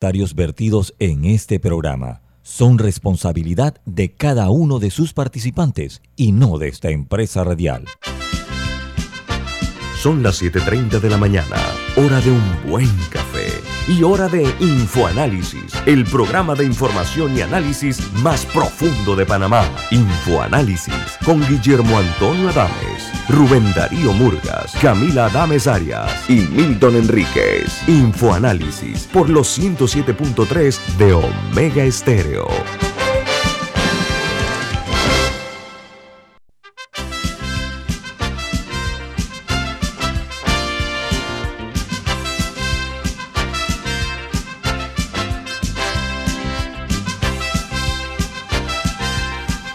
comentarios vertidos en este programa son responsabilidad de cada uno de sus participantes y no de esta empresa radial. Son las 7.30 de la mañana, hora de un buen café y hora de Infoanálisis, el programa de información y análisis más profundo de Panamá. Infoanálisis con Guillermo Antonio Adames, Rubén Darío Murgas, Camila Adames Arias y Milton Enríquez. Infoanálisis por los 107.3 de Omega Estéreo.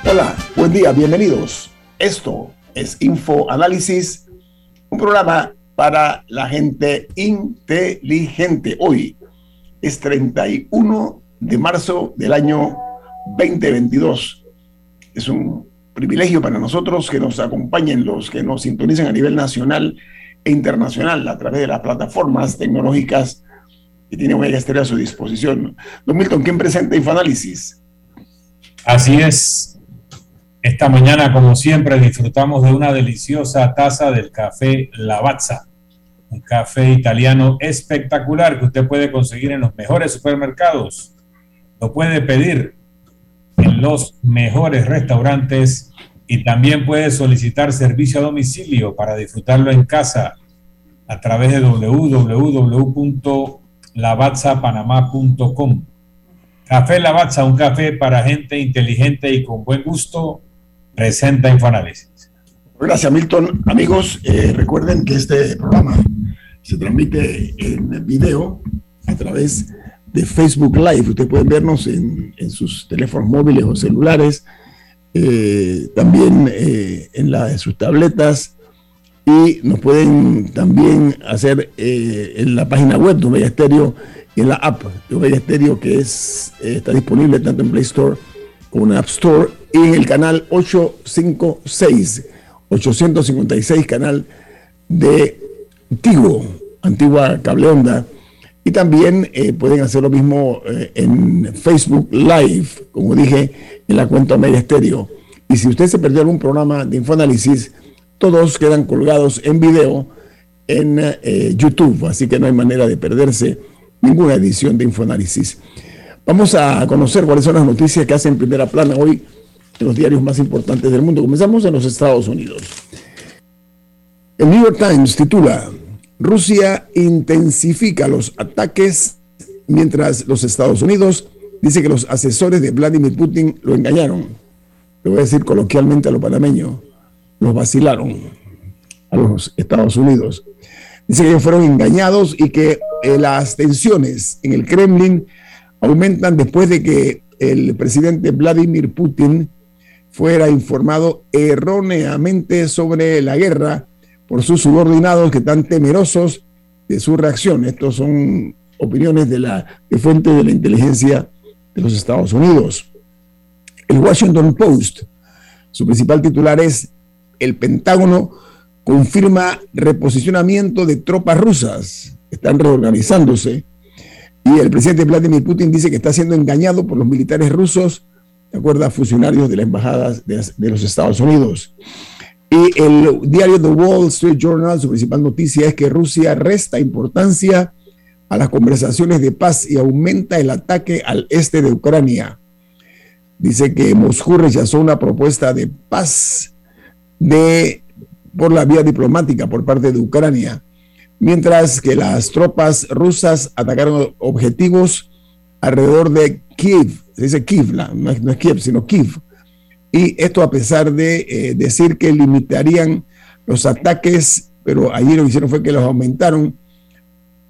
Hola, buen día, bienvenidos. Esto es Info Análisis, un programa para la gente inteligente. Hoy es 31 de marzo del año 2022. Es un privilegio para nosotros que nos acompañen los que nos sintonizan a nivel nacional e internacional a través de las plataformas tecnológicas que tiene Omega Estéreo a su disposición. Don Milton, ¿quién presenta Infoanálisis? Así es, esta mañana, como siempre, disfrutamos de una deliciosa taza del café Lavazza, un café italiano espectacular que usted puede conseguir en los mejores supermercados. Lo puede pedir en los mejores restaurantes y también puede solicitar servicio a domicilio para disfrutarlo en casa a través de www.lavazzapanamá.com. Café Lavazza, un café para gente inteligente y con buen gusto presenta Infoanálisis. Gracias, Milton. Amigos, eh, recuerden que este programa se transmite en video a través de Facebook Live. Ustedes pueden vernos en, sus teléfonos móviles o celulares, eh, también eh, en, la, en sus tabletas y nos pueden también hacer en la página web de Omega Stereo y en la app de Omega Stereo que es, está disponible tanto en Play Store en App Store y en el canal 856, 856 canal de Tigo, antigua cable onda. Y también eh, pueden hacer lo mismo eh, en Facebook Live, como dije, en la cuenta Media Estéreo. Y si usted se perdió algún programa de Infoanálisis, todos quedan colgados en video en eh, YouTube, así que no hay manera de perderse ninguna edición de Infoanálisis. Vamos a conocer cuáles son las noticias que hacen primera plana hoy de los diarios más importantes del mundo. Comenzamos en los Estados Unidos. El New York Times titula, Rusia intensifica los ataques mientras los Estados Unidos dice que los asesores de Vladimir Putin lo engañaron. Le voy a decir coloquialmente a los panameños, los vacilaron a los Estados Unidos. Dice que ellos fueron engañados y que eh, las tensiones en el Kremlin aumentan después de que el presidente Vladimir Putin fuera informado erróneamente sobre la guerra por sus subordinados que están temerosos de su reacción. Estos son opiniones de la de fuente de la inteligencia de los Estados Unidos. El Washington Post, su principal titular es El Pentágono confirma reposicionamiento de tropas rusas. Están reorganizándose. Y el presidente Vladimir Putin dice que está siendo engañado por los militares rusos de acuerdo a funcionarios de la embajada de, los Estados Unidos. Y el diario The Wall Street Journal, su principal noticia es que Rusia resta importancia a las conversaciones de paz y aumenta el ataque al este de Ucrania. Dice que Moscú rechazó una propuesta de paz de, por la vía diplomática por parte de Ucrania, mientras que las tropas rusas atacaron objetivos alrededor de Kiev, se dice Kiev, no es, Kiev, sino Kiev. Y esto a pesar de eh, decir que limitarían los ataques, pero allí lo que hicieron fue que los aumentaron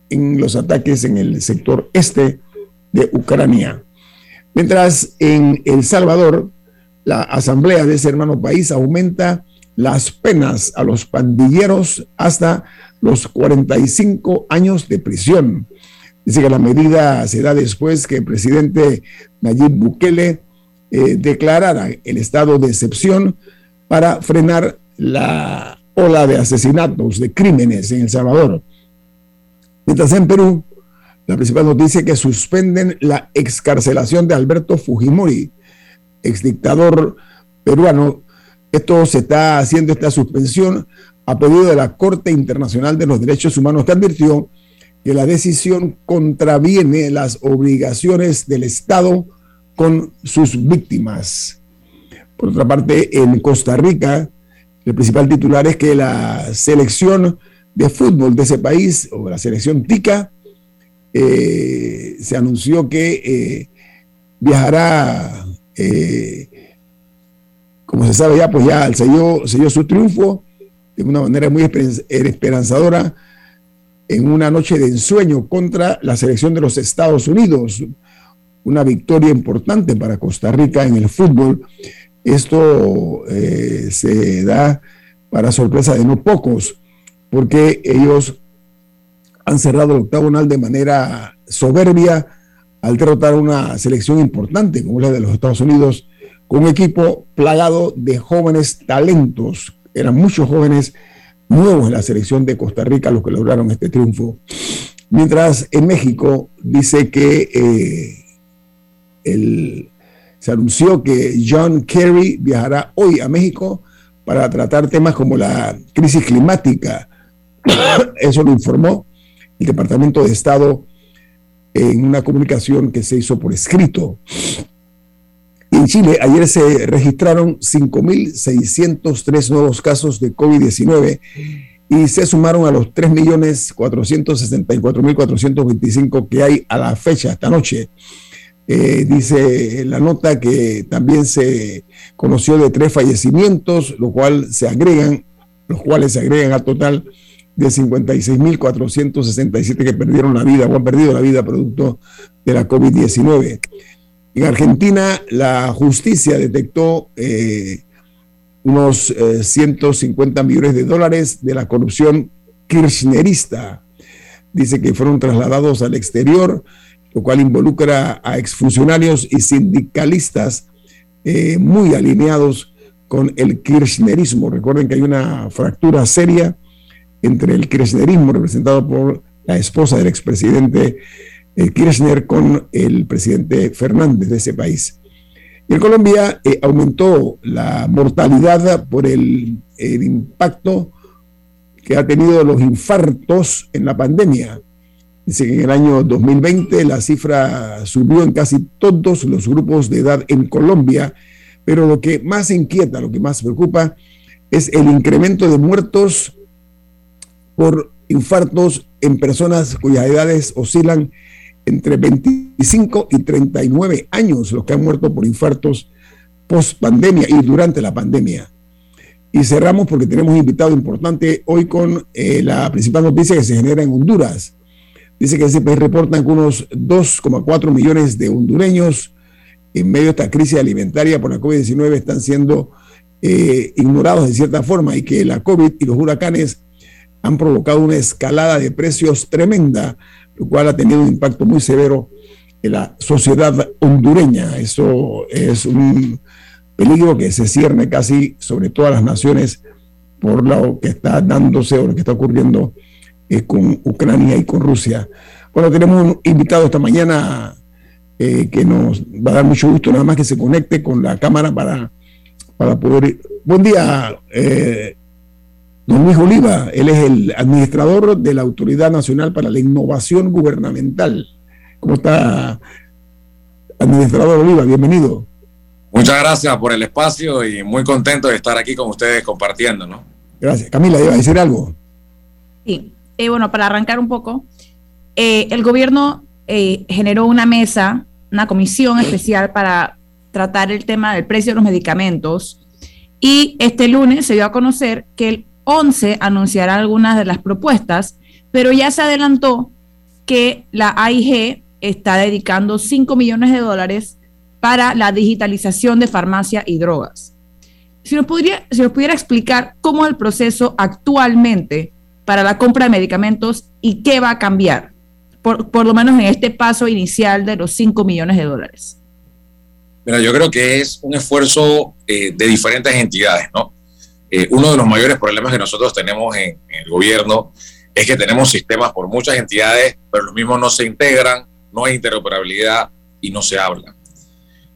en los ataques en el sector este de Ucrania. Mientras en El Salvador, la asamblea de ese hermano país aumenta las penas a los pandilleros hasta los 45 años de prisión. Dice que la medida se da después que el presidente Nayib Bukele eh, declarara el estado de excepción para frenar la ola de asesinatos, de crímenes en El Salvador. Mientras en Perú, La principal noticia es que suspenden la excarcelación de Alberto Fujimori, exdictador peruano. Esto se está haciendo, esta suspensión, a pedido de la Corte Internacional de los Derechos Humanos, que advirtió que la decisión contraviene las obligaciones del Estado con sus víctimas. Por otra parte, en Costa Rica, el principal titular es que la selección de fútbol de ese país, o la selección TICA, eh, se anunció que eh, viajará, eh, como se sabe ya, pues ya selló, selló su triunfo de una manera muy esperanzadora en una noche de ensueño contra la selección de los Estados Unidos. Una victoria importante para Costa Rica en el fútbol. Esto se da para sorpresa de no pocos, porque ellos han cerrado el octagonal de manera soberbia al derrotar una selección importante como la de los Estados Unidos, con un equipo plagado de jóvenes talentos. Eran muchos jóvenes nuevos en la selección de Costa Rica los que lograron este triunfo. Mientras en México dice que eh, se anunció que John Kerry viajará hoy a México para tratar temas como la crisis climática. Eso lo informó el Departamento de Estado en una comunicación que se hizo por escrito. En Chile ayer se registraron 5.603 nuevos casos de COVID-19 y se sumaron a los 3.464.425 que hay a la fecha, esta noche. Eh, dice la nota que también se conoció de tres fallecimientos, lo cual se agregan, los cuales se agregan al total de 56.467 que perdieron la vida o han perdido la vida producto de la COVID-19. En Argentina, la justicia detectó eh, unos 150 eh, millones de dólares de la corrupción kirchnerista. Dice que fueron trasladados al exterior, lo cual involucra a exfuncionarios y sindicalistas eh, muy alineados con el kirchnerismo. Recuerden que hay una fractura seria entre el kirchnerismo representado por la esposa del expresidente eh, Kirchner con el presidente Fernández de ese país. En Colombia eh, aumentó la mortalidad por el, el, impacto que ha tenido los infartos en la pandemia. Dice que en el año 2020 la cifra subió en casi todos los grupos de edad en Colombia, pero lo que más inquieta, lo que más preocupa, es el incremento de muertos por infartos en personas cuyas edades oscilan entre 25 y 39 años, los que han muerto por infartos post pandemia y durante la pandemia. Y cerramos porque tenemos un invitado importante hoy con eh, la principal noticia que se genera en Honduras. Dice que ese país reporta que unos 2,4 millones de hondureños en medio de esta crisis alimentaria por la COVID-19 están siendo eh, ignorados de cierta forma y que la COVID y los huracanes han provocado una escalada de precios tremenda, lo cual ha tenido un impacto muy severo en la sociedad hondureña. Eso es un peligro que se cierne casi sobre todas las naciones por lo que está dándose o lo que está ocurriendo eh, con Ucrania y con Rusia. Bueno, tenemos un invitado esta mañana eh, que nos va a dar mucho gusto, nada más que se conecte con la cámara para, para poder... Buen día, eh, Don Luis Oliva, él es el administrador de la Autoridad Nacional para la Innovación Gubernamental. ¿Cómo está, administrador Oliva? Bienvenido. Muchas gracias por el espacio y muy contento de estar aquí con ustedes compartiendo, ¿no? Gracias. Camila, ¿iba a decir algo? Sí, eh, bueno, para arrancar un poco, eh, el gobierno eh, generó una mesa, una comisión especial para tratar el tema del precio de los medicamentos y este lunes se dio a conocer que el 11 anunciará algunas de las propuestas, pero ya se adelantó que la AIG está dedicando 5 millones de dólares para la digitalización de farmacia y drogas. Si nos, pudiera explicar cómo es el proceso actualmente para la compra de medicamentos y qué va a cambiar, por, por lo menos en este paso inicial de los 5 millones de dólares. Mira, yo creo que es un esfuerzo eh, de diferentes entidades, ¿no? Eh, uno de los mayores problemas que nosotros tenemos en, el gobierno es que tenemos sistemas por muchas entidades, pero los mismos no se integran, no hay interoperabilidad y no se habla.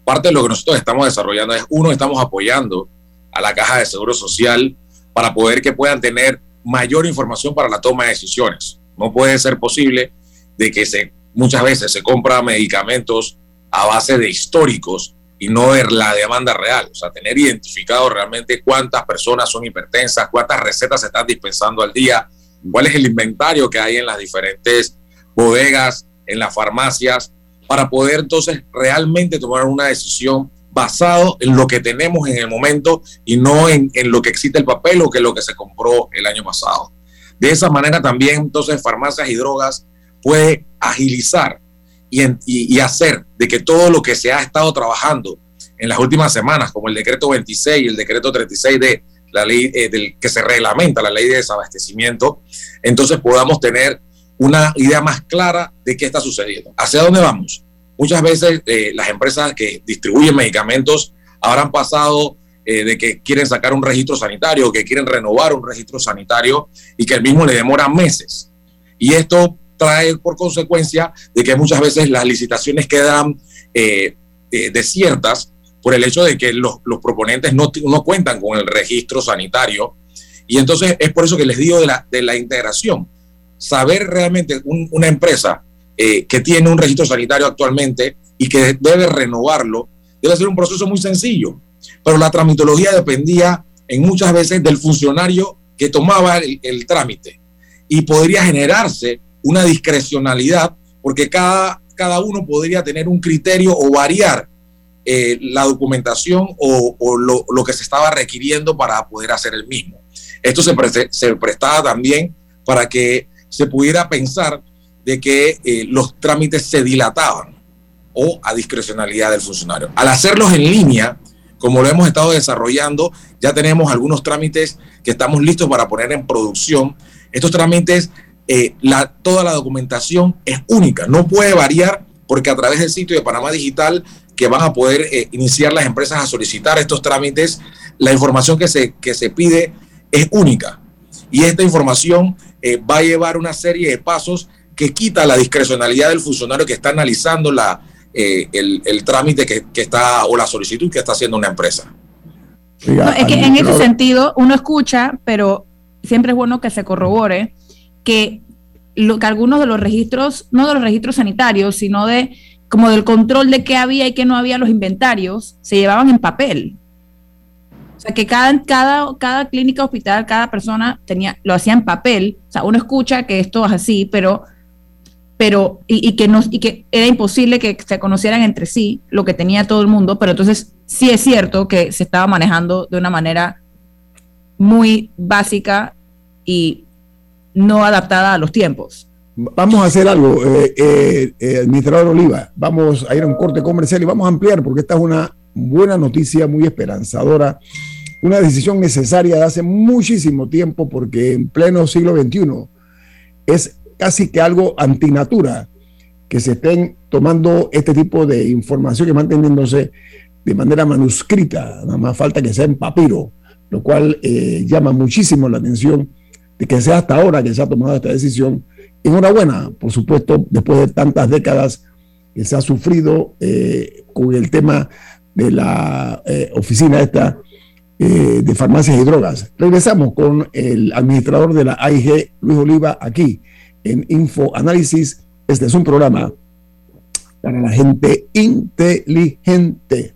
Parte de lo que nosotros estamos desarrollando es, uno, estamos apoyando a la caja de seguro social para poder que puedan tener mayor información para la toma de decisiones. No puede ser posible de que se, muchas veces se compra medicamentos a base de históricos y no de la demanda real. O sea, tener identificado realmente cuántas personas son hipertensas, cuántas recetas se están dispensando al día, cuál es el inventario que hay en las diferentes bodegas, en las farmacias, para poder entonces realmente tomar una decisión basado en lo que tenemos en el momento y no en, en lo que existe el papel o que lo que se compró el año pasado. De esa manera también entonces farmacias y drogas puede agilizar y, hacer de que todo lo que se ha estado trabajando en las últimas semanas, como el decreto 26 y el decreto 36 de la ley eh, del que se reglamenta la ley de desabastecimiento, entonces podamos tener una idea más clara de qué está sucediendo. ¿Hacia dónde vamos? Muchas veces eh, las empresas que distribuyen medicamentos habrán pasado eh, de que quieren sacar un registro sanitario, que quieren renovar un registro sanitario y que el mismo le demora meses. Y esto trae por consecuencia de que muchas veces las licitaciones quedan eh, desiertas por el hecho de que los, proponentes no, no, cuentan con el registro sanitario. Y entonces es por eso que les digo de la, de la integración. Saber realmente una empresa eh, que tiene un registro sanitario actualmente y que debe renovarlo, debe ser un proceso muy sencillo. Pero la tramitología dependía en muchas veces del funcionario que tomaba el, trámite y podría generarse una discrecionalidad porque cada, cada uno podría tener un criterio o variar eh, la documentación o, lo, que se estaba requiriendo para poder hacer el mismo. Esto se, se prestaba también para que se pudiera pensar de que eh, los trámites se dilataban o a discrecionalidad del funcionario. Al hacerlos en línea, como lo hemos estado desarrollando, ya tenemos algunos trámites que estamos listos para poner en producción. Estos trámites, eh, la, toda la documentación es única, no puede variar porque a través del sitio de Panamá Digital que van a poder eh, iniciar las empresas a solicitar estos trámites, la información que se, que se pide es única. Y esta información va a llevar una serie de pasos que quita la discrecionalidad del funcionario que está analizando la, eh, el, trámite que, está o la solicitud que está haciendo una empresa. es que en ese sentido uno escucha, pero siempre es bueno que se corrobore que, algunos de los registros, no de los registros sanitarios, sino de como del control de qué había y qué no había los inventarios, se llevaban en papel. O sea, que cada, cada, cada clínica, hospital, cada persona tenía, lo hacía en papel. O sea, uno escucha que esto es así, pero pero y, que no, y que era imposible que se conocieran entre sí lo que tenía todo el mundo, pero entonces sí es cierto que se estaba manejando de una manera muy básica y no adaptada a los tiempos. Vamos a hacer algo, eh, eh, eh, administrador Oliva, vamos a ir a un corte comercial y vamos a ampliar porque esta es una buena noticia, muy esperanzadora, una decisión necesaria de hace muchísimo tiempo porque en pleno siglo XXI es casi que algo antinatura que se estén tomando este tipo de información que manteniéndose de manera manuscrita, nada más falta que sea en papiro, lo cual eh, llama muchísimo la atención que sea hasta ahora que se ha tomado esta decisión. Enhorabuena, por supuesto, después de tantas décadas que se ha sufrido eh, con el tema de la eh, oficina esta de farmacias y drogas. Regresamos con el administrador de la AIG, Luis Oliva, aquí en Info Análisis. Este es un programa para la gente inteligente.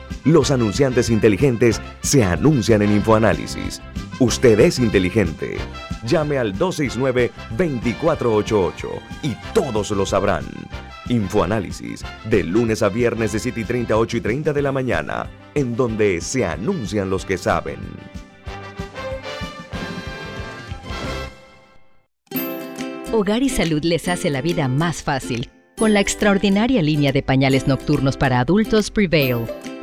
Los anunciantes inteligentes se anuncian en InfoAnálisis. Usted es inteligente. Llame al 269-2488 y todos lo sabrán. Infoanálisis, de lunes a viernes de 7 y 30, 8 y 30 de la mañana, en donde se anuncian los que saben. Hogar y Salud les hace la vida más fácil con la extraordinaria línea de pañales nocturnos para adultos Prevail.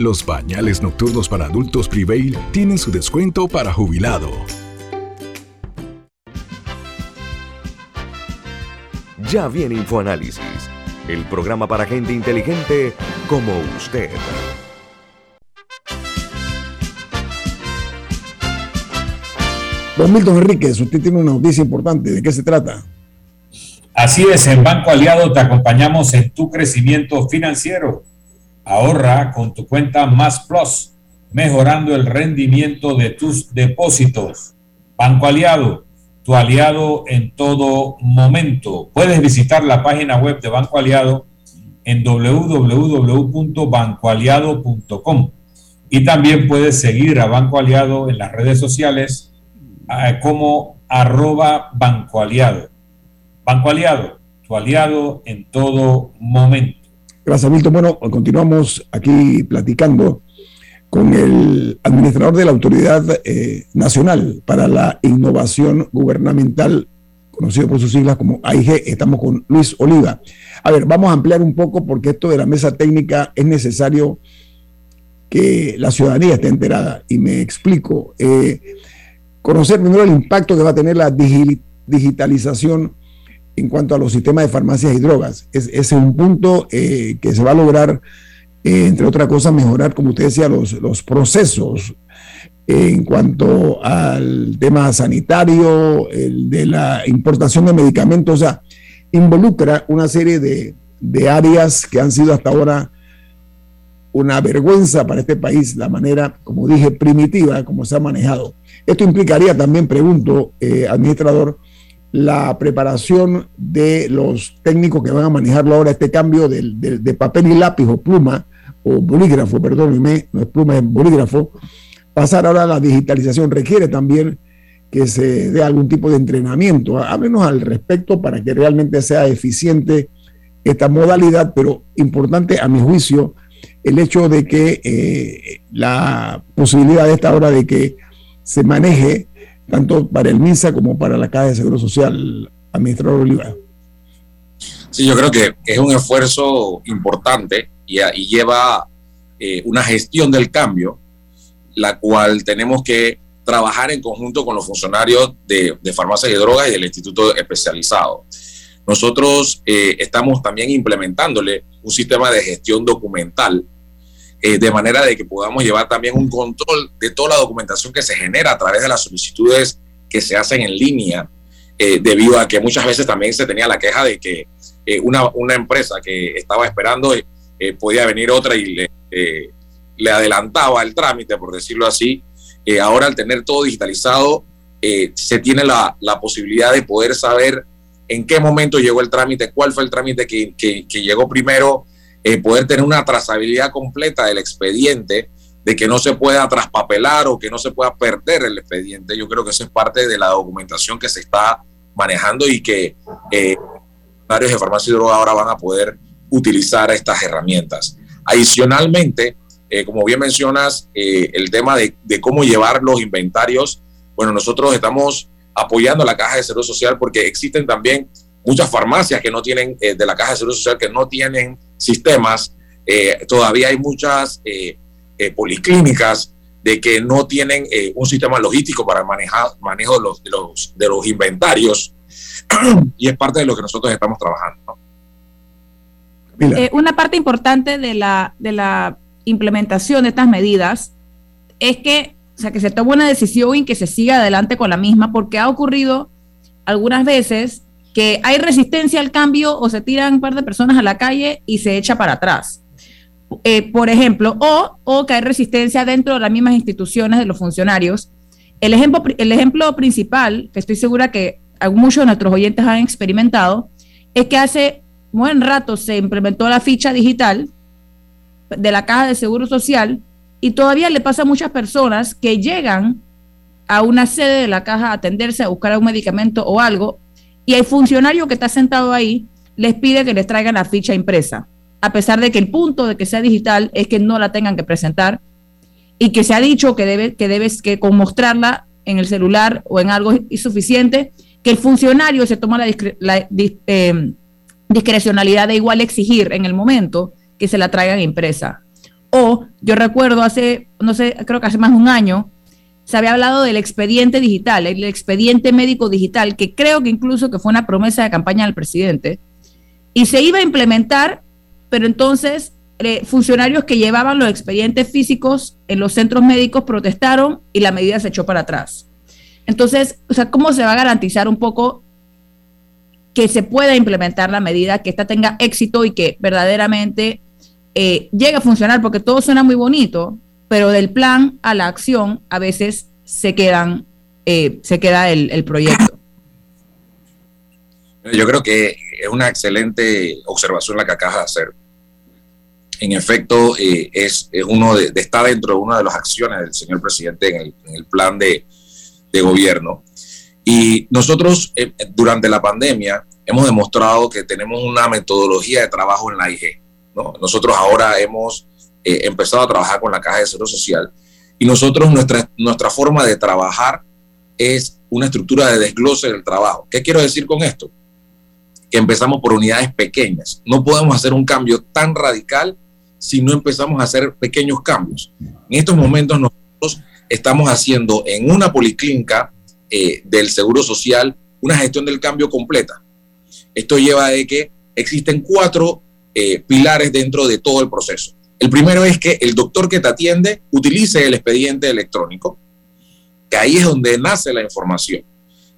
Los pañales nocturnos para adultos Prevail tienen su descuento para jubilado. Ya viene InfoAnálisis, el programa para gente inteligente como usted. Don Milton Enríquez, usted tiene una noticia importante. ¿De qué se trata? Así es, en Banco Aliado te acompañamos en tu crecimiento financiero. Ahorra con tu cuenta Más Plus, mejorando el rendimiento de tus depósitos. Banco Aliado, tu aliado en todo momento. Puedes visitar la página web de Banco Aliado en www.bancoaliado.com y también puedes seguir a Banco Aliado en las redes sociales eh, como arroba Banco Aliado. Banco Aliado, tu aliado en todo momento. Gracias, Milton. Bueno, continuamos aquí platicando con el administrador de la Autoridad eh, Nacional para la Innovación Gubernamental, conocido por sus siglas como AIG. Estamos con Luis Oliva. A ver, vamos a ampliar un poco porque esto de la mesa técnica es necesario que la ciudadanía esté enterada. Y me explico. Eh, conocer primero el impacto que va a tener la digitalización en cuanto a los sistemas de farmacias y drogas. Es, ese es un punto eh, que se va a lograr, eh, entre otras cosas, mejorar, como usted decía, los, procesos en cuanto al tema sanitario, el de la importación de medicamentos, o sea, involucra una serie de, de áreas que han sido hasta ahora una vergüenza para este país, la manera, como dije, primitiva como se ha manejado. Esto implicaría también, pregunto, eh, administrador, la preparación de los técnicos que van a manejarlo ahora, este cambio de, papel y lápiz o pluma, o bolígrafo, perdónenme, no es pluma, es bolígrafo, pasar ahora a la digitalización requiere también que se dé algún tipo de entrenamiento. Háblenos al respecto para que realmente sea eficiente esta modalidad, pero importante a mi juicio el hecho de que eh, la posibilidad de esta hora de que se maneje tanto para el MISA como para la Caja de Seguro Social, administrador Oliva. Sí, yo creo que es un esfuerzo importante y, lleva eh, una gestión del cambio, la cual tenemos que trabajar en conjunto con los funcionarios de, de farmacias y drogas y del Instituto Especializado. Nosotros eh, estamos también implementándole un sistema de gestión documental eh, de manera de que podamos llevar también un control de toda la documentación que se genera a través de las solicitudes que se hacen en línea, eh, debido a que muchas veces también se tenía la queja de que eh, una, una, empresa que estaba esperando podía venir otra y le, le adelantaba el trámite, por decirlo así. ahora al tener todo digitalizado, se tiene la, la, posibilidad de poder saber en qué momento llegó el trámite, cuál fue el trámite que, que, que llegó primero, eh, poder tener una trazabilidad completa del expediente, de que no se pueda traspapelar o que no se pueda perder el expediente. Yo creo que eso es parte de la documentación que se está manejando y que eh, varios de farmacia y droga ahora van a poder utilizar estas herramientas. Adicionalmente, eh, como bien mencionas, eh, el tema de, cómo llevar los inventarios, bueno, nosotros estamos apoyando a la Caja de Seguro Social porque existen también muchas farmacias que no tienen, de la Caja de Seguro Social, que no tienen sistemas, eh, todavía hay muchas eh, eh, policlínicas de que no tienen un sistema logístico para manejar manejo de los, de los, inventarios y es parte de lo que nosotros estamos trabajando. una parte importante de la, de la implementación de estas medidas es que, sea, que se tome una decisión y que se siga adelante con la misma, porque ha ocurrido algunas veces que hay resistencia al cambio o se tiran un par de personas a la calle y se echa para atrás. Eh, por ejemplo, o, o que hay resistencia dentro de las mismas instituciones de los funcionarios. El ejemplo, el ejemplo principal, que estoy segura que muchos de nuestros oyentes han experimentado, es que hace buen rato se implementó la ficha digital de la caja de seguro social y todavía le pasa a muchas personas que llegan a una sede de la caja a atenderse, a buscar un medicamento o algo, y el funcionario que está sentado ahí les pide que les traigan la ficha impresa, a pesar de que el punto de que sea digital es que no la tengan que presentar y que se ha dicho que, debe, que debes que con mostrarla en el celular o en algo es suficiente, que el funcionario se toma la, eh, discrecionalidad de igual exigir en el momento que se la traigan impresa. O yo recuerdo hace, no sé, creo que hace más de un año, se había hablado del expediente digital, el expediente médico digital, que creo que incluso que fue una promesa de campaña del presidente, y se iba a implementar, pero entonces eh, funcionarios que llevaban los expedientes físicos en los centros médicos protestaron y la medida se echó para atrás. Entonces, o sea, ¿cómo se va a garantizar un poco que se pueda implementar la medida, que esta tenga éxito y que verdaderamente eh, llegue a funcionar? Porque todo suena muy bonito, pero del plan a la acción a veces se quedan, eh, se queda el proyecto. Yo creo que es una excelente observación la que acabas de hacer en efecto eh, es, uno de, está dentro de una de las acciones del señor presidente en el, plan de, gobierno. Y nosotros eh, durante la pandemia hemos demostrado que tenemos una metodología de trabajo en la IG. Nosotros ahora hemos eh, empezado a trabajar con la Caja de Seguro Social y nosotros nuestra, nuestra forma de trabajar es una estructura de desglose del trabajo. ¿Qué quiero decir con esto? Que empezamos por unidades pequeñas. No podemos hacer un cambio tan radical si no empezamos a hacer pequeños cambios. En estos momentos nosotros estamos haciendo en una policlínica eh, del Seguro Social una gestión del cambio completa. Esto lleva a que existen cuatro eh, pilares dentro de todo el proceso. El primero es que el doctor que te atiende utilice el expediente electrónico, que ahí es donde nace la información.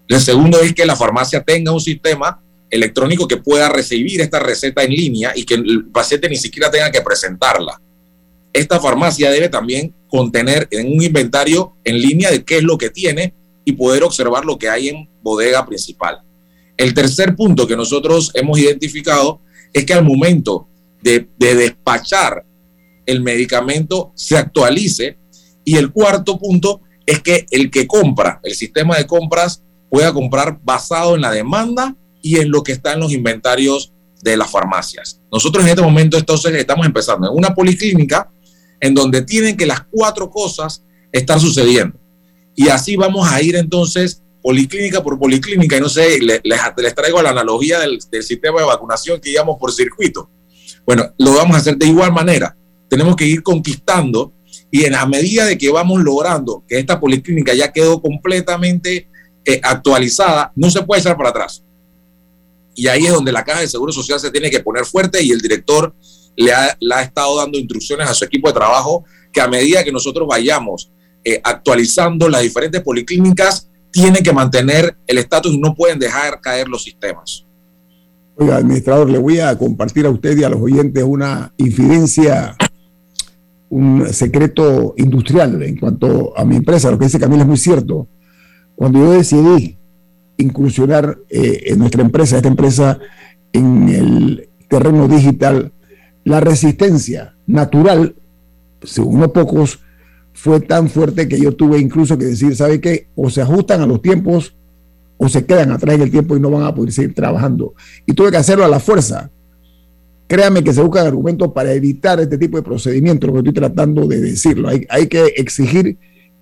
El segundo es que la farmacia tenga un sistema electrónico que pueda recibir esta receta en línea y que el paciente ni siquiera tenga que presentarla. Esta farmacia debe también contener en un inventario en línea de qué es lo que tiene y poder observar lo que hay en bodega principal. El tercer punto que nosotros hemos identificado es que al momento de, de despachar el medicamento se actualice y el cuarto punto es que el que compra, el sistema de compras, pueda comprar basado en la demanda y en lo que está en los inventarios de las farmacias. Nosotros en este momento entonces estamos empezando en una policlínica en donde tienen que las cuatro cosas estar sucediendo. Y así vamos a ir entonces policlínica por policlínica y no sé, les, les traigo la analogía del, del, sistema de vacunación que llevamos por circuito. Bueno, lo vamos a hacer de igual manera. Tenemos que ir conquistando y en la medida de que vamos logrando que esta policlínica ya quedó completamente eh, actualizada, no se puede echar para atrás y ahí es donde la Caja de Seguro Social se tiene que poner fuerte y el director le ha, estado dando instrucciones a su equipo de trabajo que a medida que nosotros vayamos eh, actualizando las diferentes policlínicas, tienen que mantener el estatus y no pueden dejar caer los sistemas. Oiga, administrador, le voy a compartir a usted y a los oyentes una infidencia, un secreto industrial en cuanto a mi empresa. Lo que dice Camila es muy cierto. Cuando yo decidí incursionar eh, en nuestra empresa, esta empresa, en el terreno digital, la resistencia natural, según unos pocos, fue tan fuerte que yo tuve incluso que decir, ¿sabe qué? O se ajustan a los tiempos o se quedan atrás en el tiempo y no van a poder seguir trabajando. Y tuve que hacerlo a la fuerza. Créame que se buscan argumentos para evitar este tipo de procedimientos, lo que estoy tratando de decirlo. Hay, hay que exigir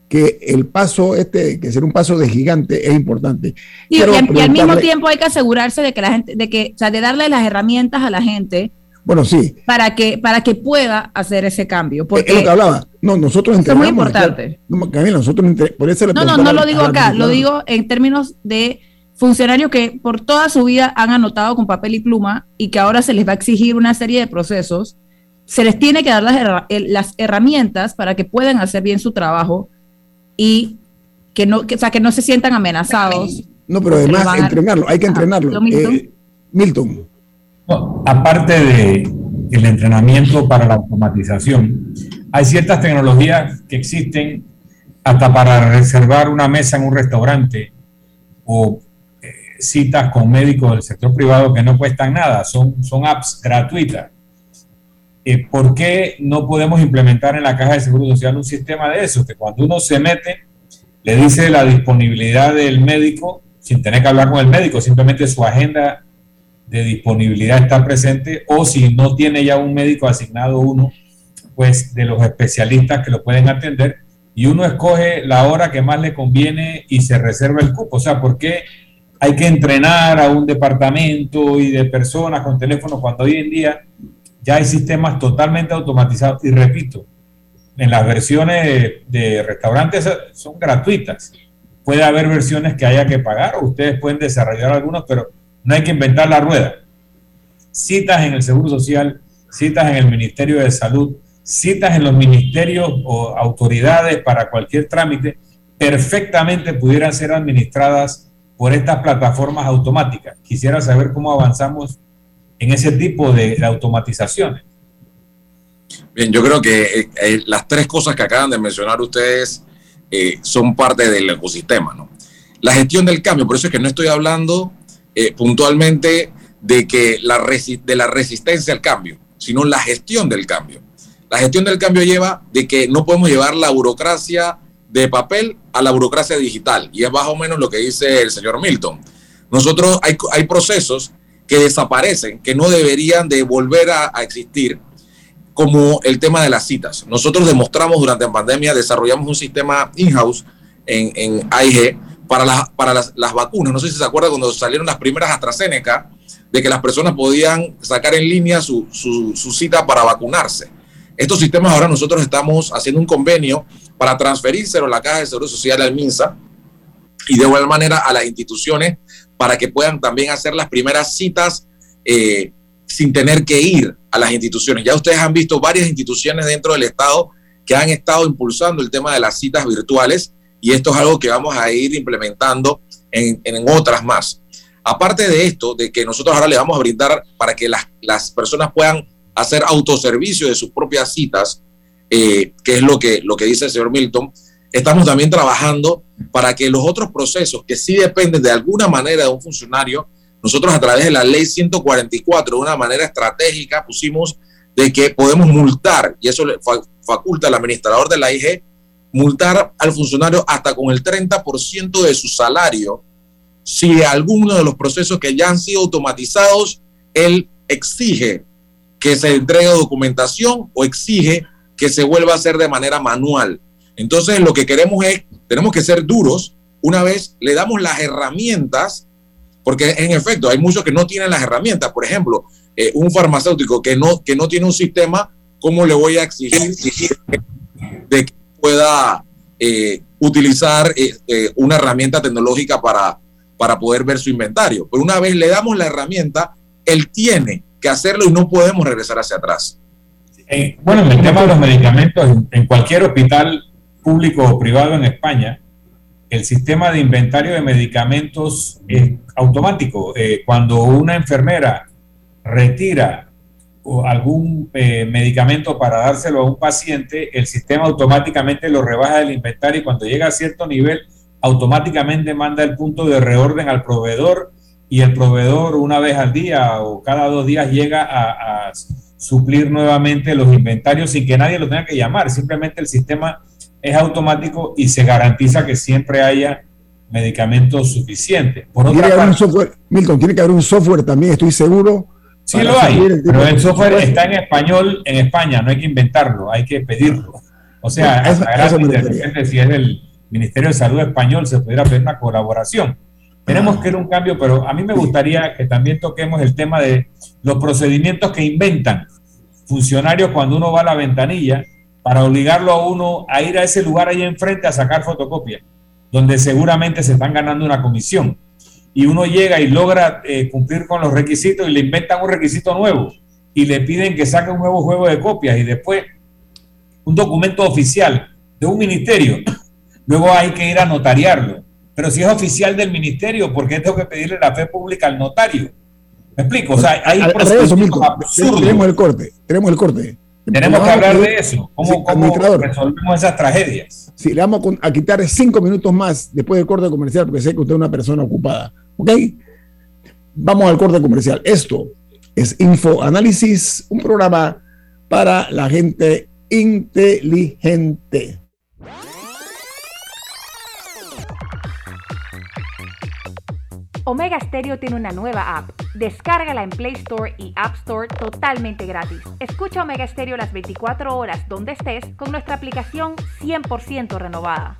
que el paso este, que será un paso de gigante, es importante. Y, al mismo tiempo hay que asegurarse de que la gente, de que, o sea, de darle las herramientas a la gente. Bueno, sí. Para que, para que pueda hacer ese cambio. Porque es lo que hablaba. No, nosotros Es muy importante. No, Camila, nosotros por eso No, no, no lo digo acá, lo digo en términos de funcionarios que por toda su vida han anotado con papel y pluma y que ahora se les va a exigir una serie de procesos, se les tiene que dar las, las herramientas para que puedan hacer bien su trabajo y que no, que, o sea, que no se sientan amenazados. No, pero además entrenarlo, hay que entrenarlo. Milton. Eh, aparte de el entrenamiento para la automatización, hay ciertas tecnologías que existen hasta para reservar una mesa en un restaurante o citas con médicos del sector privado que no cuestan nada, son, son apps gratuitas. eh, ¿por qué no podemos implementar en la caja de seguro social un sistema de eso? Que cuando uno se mete, le dice la disponibilidad del médico, sin tener que hablar con el médico, simplemente su agenda de disponibilidad está presente, o si no tiene ya un médico asignado uno, pues de los especialistas que lo pueden atender, y uno escoge la hora que más le conviene y se reserva el cupo. O sea, ¿por qué hay que entrenar a un departamento y de personas con teléfono cuando hoy en día ya hay sistemas totalmente automatizados? Y repito, en las versiones de restaurantes son gratuitas. Puede haber versiones que haya que pagar o ustedes pueden desarrollar algunos, pero no hay que inventar la rueda. Citas en el Seguro Social, citas en el Ministerio de Salud, citas en los ministerios o autoridades para cualquier trámite, perfectamente pudieran ser administradas por estas plataformas automáticas. Quisiera saber cómo avanzamos en ese tipo de, automatizaciones. Bien, yo creo que eh, eh, las tres cosas que acaban de mencionar ustedes eh, son parte del ecosistema, ¿no? La gestión del cambio, por eso es que no estoy hablando puntualmente de, que la de la resistencia al cambio, sino la gestión del cambio. La gestión del cambio lleva de que no podemos llevar la burocracia de papel a la burocracia digital, y es más o menos lo que dice el señor Milton. Nosotros hay, hay procesos que desaparecen, que no deberían de volver a, existir, como el tema de las citas. Nosotros demostramos durante la pandemia, desarrollamos un sistema in-house en, en, AIG para, para las, vacunas. No sé si se acuerda cuando salieron las primeras AstraZeneca, de que las personas podían sacar en línea su, su cita para vacunarse. Estos sistemas ahora nosotros estamos haciendo un convenio para transferírselo a la Caja de Seguro Social al MINSA y de igual manera a las instituciones para que puedan también hacer las primeras citas eh, sin tener que ir a las instituciones. Ya ustedes han visto varias instituciones dentro del Estado que han estado impulsando el tema de las citas virtuales y esto es algo que vamos a ir implementando en, otras más. Aparte de esto, de que nosotros ahora le vamos a brindar para que las, las personas puedan hacer autoservicio de sus propias citas, eh, que es lo que, lo que dice el señor Milton, estamos también trabajando para que los otros procesos que sí dependen de alguna manera de un funcionario, nosotros a través de la ley 144, de una manera estratégica, pusimos de que podemos multar, y eso le faculta al administrador de la IG, multar al funcionario hasta con el 30% de su salario si alguno de los procesos que ya han sido automatizados, él exige que se entregue documentación o exige que se vuelva a hacer de manera manual. Entonces, lo que queremos es, tenemos que ser duros una vez le damos las herramientas, porque en efecto hay muchos que no tienen las herramientas. Por ejemplo, eh, un farmacéutico que no, que no tiene un sistema, ¿cómo le voy a exigir de que pueda eh, utilizar eh, una herramienta tecnológica para, para poder ver su inventario? Pero una vez le damos la herramienta, él tiene que hacerlo y no podemos regresar hacia atrás. bueno, en el tema de los medicamentos, en cualquier hospital público o privado en España, el sistema de inventario de medicamentos es automático. Eh, cuando una enfermera retira algún eh, medicamento para dárselo a un paciente, el sistema automáticamente lo rebaja del inventario y cuando llega a cierto nivel, automáticamente manda el punto de reorden al proveedor y el proveedor una vez al día o cada dos días llega a, a suplir nuevamente los inventarios sin que nadie lo tenga que llamar. Simplemente el sistema es automático y se garantiza que siempre haya medicamentos suficientes. Por otra parte, un software, Milton, tiene que haber un software también, estoy seguro. Sí lo hay, pero el software está en español en España, no hay que inventarlo, hay que pedirlo. O sea, si es del Ministerio de Salud español, se pudiera pedir una colaboración. Tenemos que ir un cambio, pero a mí me gustaría que también toquemos el tema de los procedimientos que inventan funcionarios cuando uno va a la ventanilla para obligarlo a uno a ir a ese lugar ahí enfrente a sacar fotocopia, donde seguramente se están ganando una comisión. Y uno llega y logra eh, cumplir con los requisitos y le inventan un requisito nuevo y le piden que saque un nuevo juego de copias y después un documento oficial de un ministerio. Luego hay que ir a notariarlo. Pero si es oficial del ministerio, ¿por qué tengo que pedirle la fe pública al notario? ¿Me explico? O sea, hay Tenemos el corte, tenemos el corte. Tenemos que hablar de eso. ¿Cómo, resolvemos esas tragedias? Sí, le vamos a quitar cinco minutos más después del corte comercial, porque sé que usted es una persona ocupada. ¿Ok? Vamos al corte comercial. Esto es Info Análisis, un programa para la gente inteligente. Omega Stereo tiene una nueva app. Descárgala en Play Store y App Store totalmente gratis. Escucha Omega Stereo las 24 horas donde estés con nuestra aplicación 100% renovada.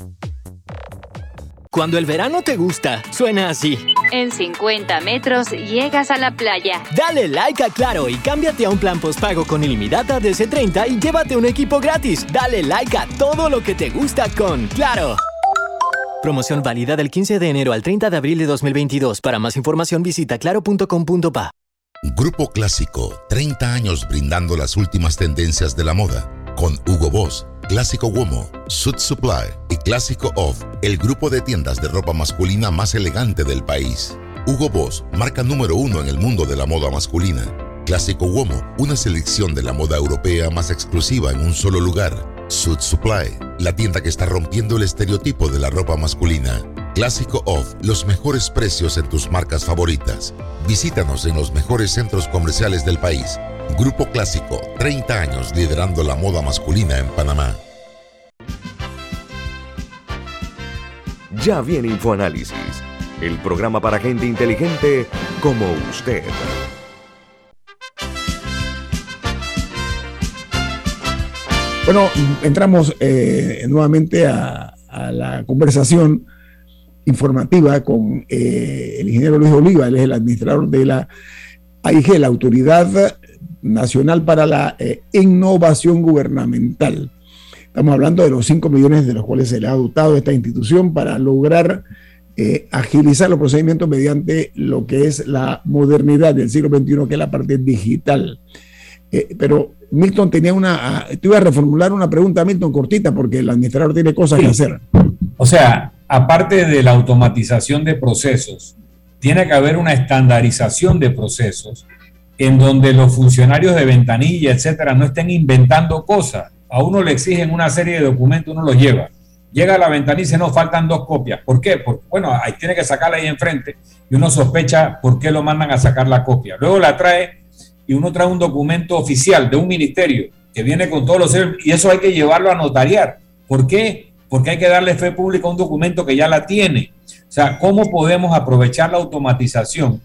Cuando el verano te gusta, suena así. En 50 metros llegas a la playa. Dale like a Claro y cámbiate a un plan postpago con ilimitada de C30 y llévate un equipo gratis. Dale like a todo lo que te gusta con Claro. Promoción válida del 15 de enero al 30 de abril de 2022. Para más información visita claro.com.pa. Grupo Clásico, 30 años brindando las últimas tendencias de la moda. Con Hugo Boss, Clásico Womo, Suit Supply y Clásico Off, el grupo de tiendas de ropa masculina más elegante del país. Hugo Boss, marca número uno en el mundo de la moda masculina. Clásico Womo, una selección de la moda europea más exclusiva en un solo lugar. Suit Supply, la tienda que está rompiendo el estereotipo de la ropa masculina. Clásico Off, los mejores precios en tus marcas favoritas. Visítanos en los mejores centros comerciales del país. Grupo Clásico, 30 años liderando la moda masculina en Panamá. Ya viene InfoAnálisis, el programa para gente inteligente como usted. Bueno, entramos eh, nuevamente a, la conversación informativa con eh, el ingeniero Luis Oliva, él es el administrador de la AIG, la Autoridad Nacional para la eh, Innovación Gubernamental. Estamos hablando de los 5 millones de los cuales se le ha dotado esta institución para lograr agilizar los procedimientos mediante lo que es la modernidad del siglo XXI, que es la parte digital. pero Milton tenía una, te iba a reformular una pregunta, Milton, cortita, porque el administrador tiene cosas que hacer. O sea, aparte de la automatización de procesos, tiene que haber una estandarización de procesos en donde los funcionarios de ventanilla, etcétera, no estén inventando cosas. A uno le exigen una serie de documentos, uno los lleva. Llega a la ventanilla y se nos faltan dos copias. ¿Por qué? Porque, bueno, ahí tiene que sacarla ahí enfrente y uno sospecha por qué lo mandan a sacar la copia. Luego la trae y uno trae un documento oficial de un ministerio que viene con todos los y eso hay que llevarlo a notariar. ¿Por qué? Porque hay que darle fe pública a un documento que ya la tiene. O sea, ¿cómo podemos aprovechar la automatización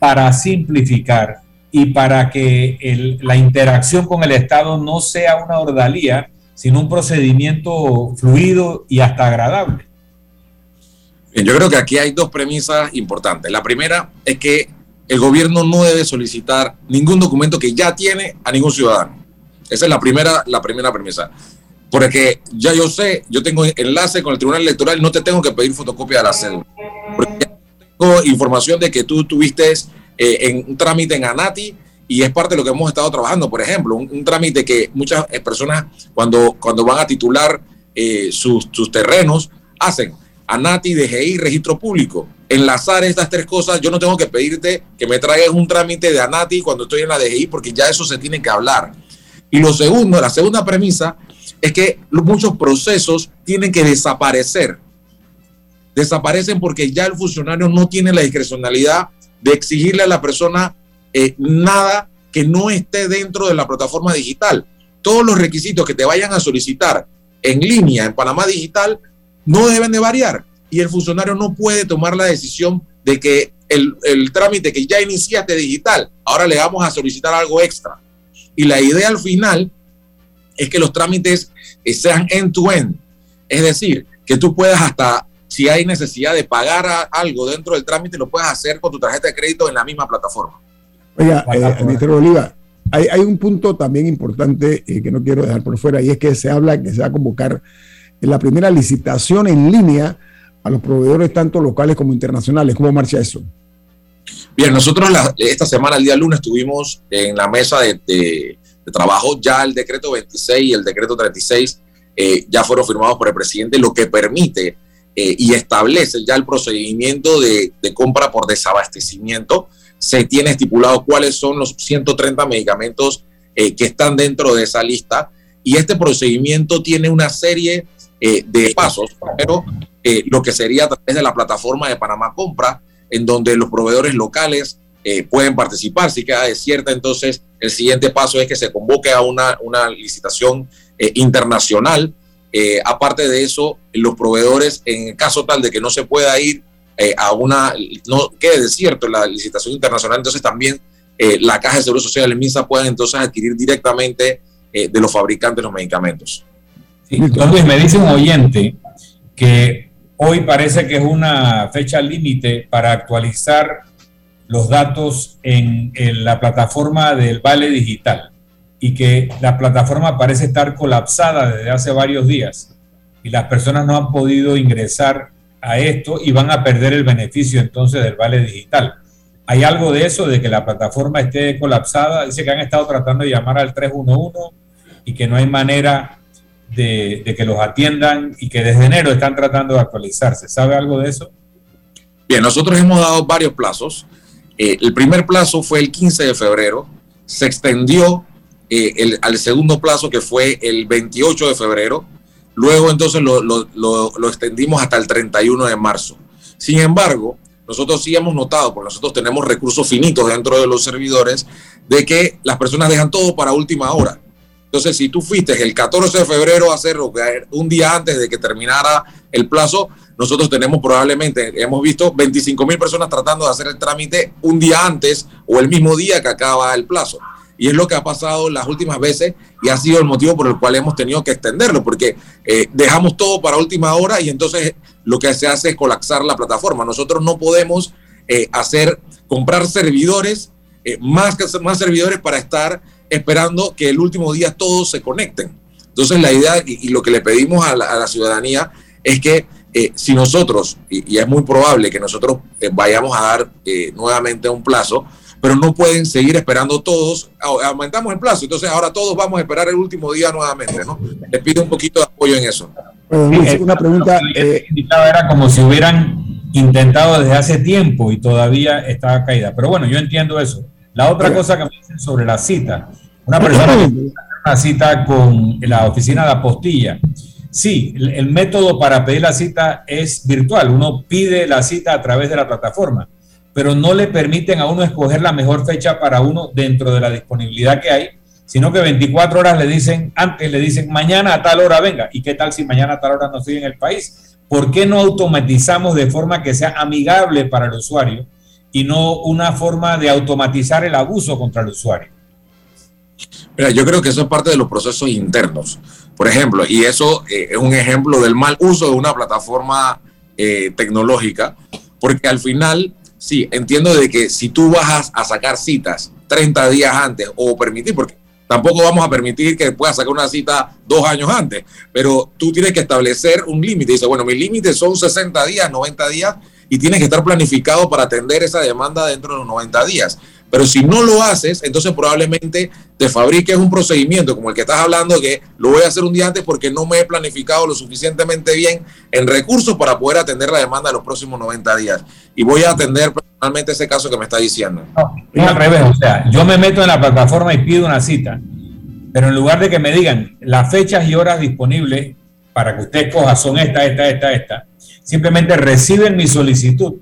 para simplificar y para que la interacción con el Estado no sea una ordalía, sino un procedimiento fluido y hasta agradable? yo creo que aquí hay dos premisas importantes. La primera es que el gobierno no debe solicitar ningún documento que ya tiene a ningún ciudadano. Esa es la primera, la primera premisa. Porque ya yo sé, yo tengo enlace con el Tribunal Electoral, no te tengo que pedir fotocopia de la cédula. Porque tengo información de que tú tuviste eh, en un trámite en ANATI y es parte de lo que hemos estado trabajando. Por ejemplo, un, trámite que muchas eh, personas cuando, cuando van a titular eh, sus, sus terrenos hacen ANATI, DGI, registro público enlazar estas tres cosas, yo no tengo que pedirte que me traigas un trámite de ANATI cuando estoy en la DGI, porque ya eso se tiene que hablar. Y lo segundo, la segunda premisa, es que muchos procesos tienen que desaparecer. Desaparecen porque ya el funcionario no tiene la discrecionalidad de exigirle a la persona eh, nada que no esté dentro de la plataforma digital. Todos los requisitos que te vayan a solicitar en línea en Panamá Digital no deben de variar y el funcionario no puede tomar la decisión de que el, trámite que ya iniciaste digital, ahora le vamos a solicitar algo extra. Y la idea al final es que los trámites eh, sean end-to-end. Es decir, que tú puedas hasta, si hay necesidad de pagar algo dentro del trámite, lo puedes hacer con tu tarjeta de crédito en la misma plataforma. Oiga, eh, Oliva, hay, hay, un punto también importante eh, que no quiero dejar por fuera y es que se habla que se va a convocar en la primera licitación en línea a los proveedores tanto locales como internacionales. ¿Cómo marcha eso? Bien, nosotros esta semana, el día lunes, estuvimos en la mesa de, trabajo. Ya el decreto 26 y el decreto 36 eh, ya fueron firmados por el presidente, lo que permite eh, y establece ya el procedimiento de, compra por desabastecimiento. Se tiene estipulado cuáles son los 130 medicamentos eh, que están dentro de esa lista y este procedimiento tiene una serie pasos. Pero eh, lo que sería a través de la plataforma de Panamá Compra, en donde los proveedores locales eh, pueden participar. Si queda desierta entonces el siguiente paso es que se convoque a una, una licitación eh, internacional. Eh, aparte de eso, los proveedores, en caso tal de que no se pueda ir eh, a una, no quede desierto la licitación internacional, entonces también la Caja de Seguro Social, el MINSA, pueden entonces adquirir directamente de los fabricantes los medicamentos. Luis, me dice un oyente que hoy parece que es una fecha límite para actualizar los datos en, la plataforma del Vale Digital y que la plataforma parece estar colapsada desde hace varios días y las personas no han podido ingresar a esto y van a perder el beneficio entonces del Vale Digital. ¿Hay algo de eso, de que la plataforma esté colapsada? Dice que han estado tratando de llamar al 311 y que no hay manera de, que los atiendan y que desde enero están tratando de actualizarse. ¿Sabe algo de eso? Bien, nosotros hemos dado varios plazos. Eh, el primer plazo fue el 15 de febrero, se extendió eh, al segundo plazo que fue el 28 de febrero, luego entonces lo, extendimos hasta el 31 de marzo. Sin embargo, nosotros sí hemos notado, porque nosotros tenemos recursos finitos dentro de los servidores, de que las personas dejan todo para última hora. Entonces, si tú fuiste el 14 de febrero a hacerlo un día antes de que terminara el plazo, nosotros tenemos probablemente, hemos visto 25 mil personas tratando de hacer el trámite un día antes o el mismo día que acaba el plazo. Y es lo que ha pasado las últimas veces y ha sido el motivo por el cual hemos tenido que extenderlo, porque eh, dejamos todo para última hora y entonces lo que se hace es colapsar la plataforma. Nosotros no podemos eh, hacer, comprar servidores, eh, más, más servidores para estar esperando que el último día todos se conecten. Entonces la idea y, lo que le pedimos a la ciudadanía es que eh, si nosotros, y, es muy probable que nosotros eh, vayamos a dar eh, nuevamente un plazo, pero no pueden seguir esperando todos, aumentamos el plazo, entonces ahora todos vamos a esperar el último día nuevamente, ¿no? Les pido un poquito de apoyo en eso. una pregunta. era como si hubieran intentado desde hace tiempo y todavía está caída. Pero bueno, yo entiendo eso. La otra cosa que me dicen sobre la cita, una persona que una cita con la oficina de apostilla Sí, el, método para pedir la cita es virtual. Uno pide la cita a través de la plataforma, pero no le permiten a uno escoger la mejor fecha para uno dentro de la disponibilidad que hay, sino que 24 horas le dicen, antes le dicen, mañana a tal hora venga. ¿Y qué tal si mañana a tal hora no estoy en el país? ¿Por qué no automatizamos de forma que sea amigable para el usuario y no una forma de automatizar el abuso contra el usuario? Mira, yo creo que eso es parte de los procesos internos. Por ejemplo, y eso eh, es un ejemplo del mal uso de una plataforma eh, tecnológica, porque al final, sí, entiendo de que si tú vas a, sacar citas 30 días antes o permitir, porque tampoco vamos a permitir que puedas sacar una cita dos años antes, pero tú tienes que establecer un límite. Dice, bueno, mi límite son 60 días, 90 días, y tienes que estar planificado para atender esa demanda dentro de los 90 días. Pero si no lo haces, entonces probablemente te fabriques un procedimiento como el que estás hablando, que lo voy a hacer un día antes porque no me he planificado lo suficientemente bien en recursos para poder atender la demanda de los próximos 90 días. Y voy a atender personalmente ese caso que me está diciendo. Al revés, o sea, yo me meto en la plataforma y pido una cita, pero en lugar de que me digan las fechas y horas disponibles para que usted coja son esta, esta, esta, esta, simplemente reciben mi solicitud,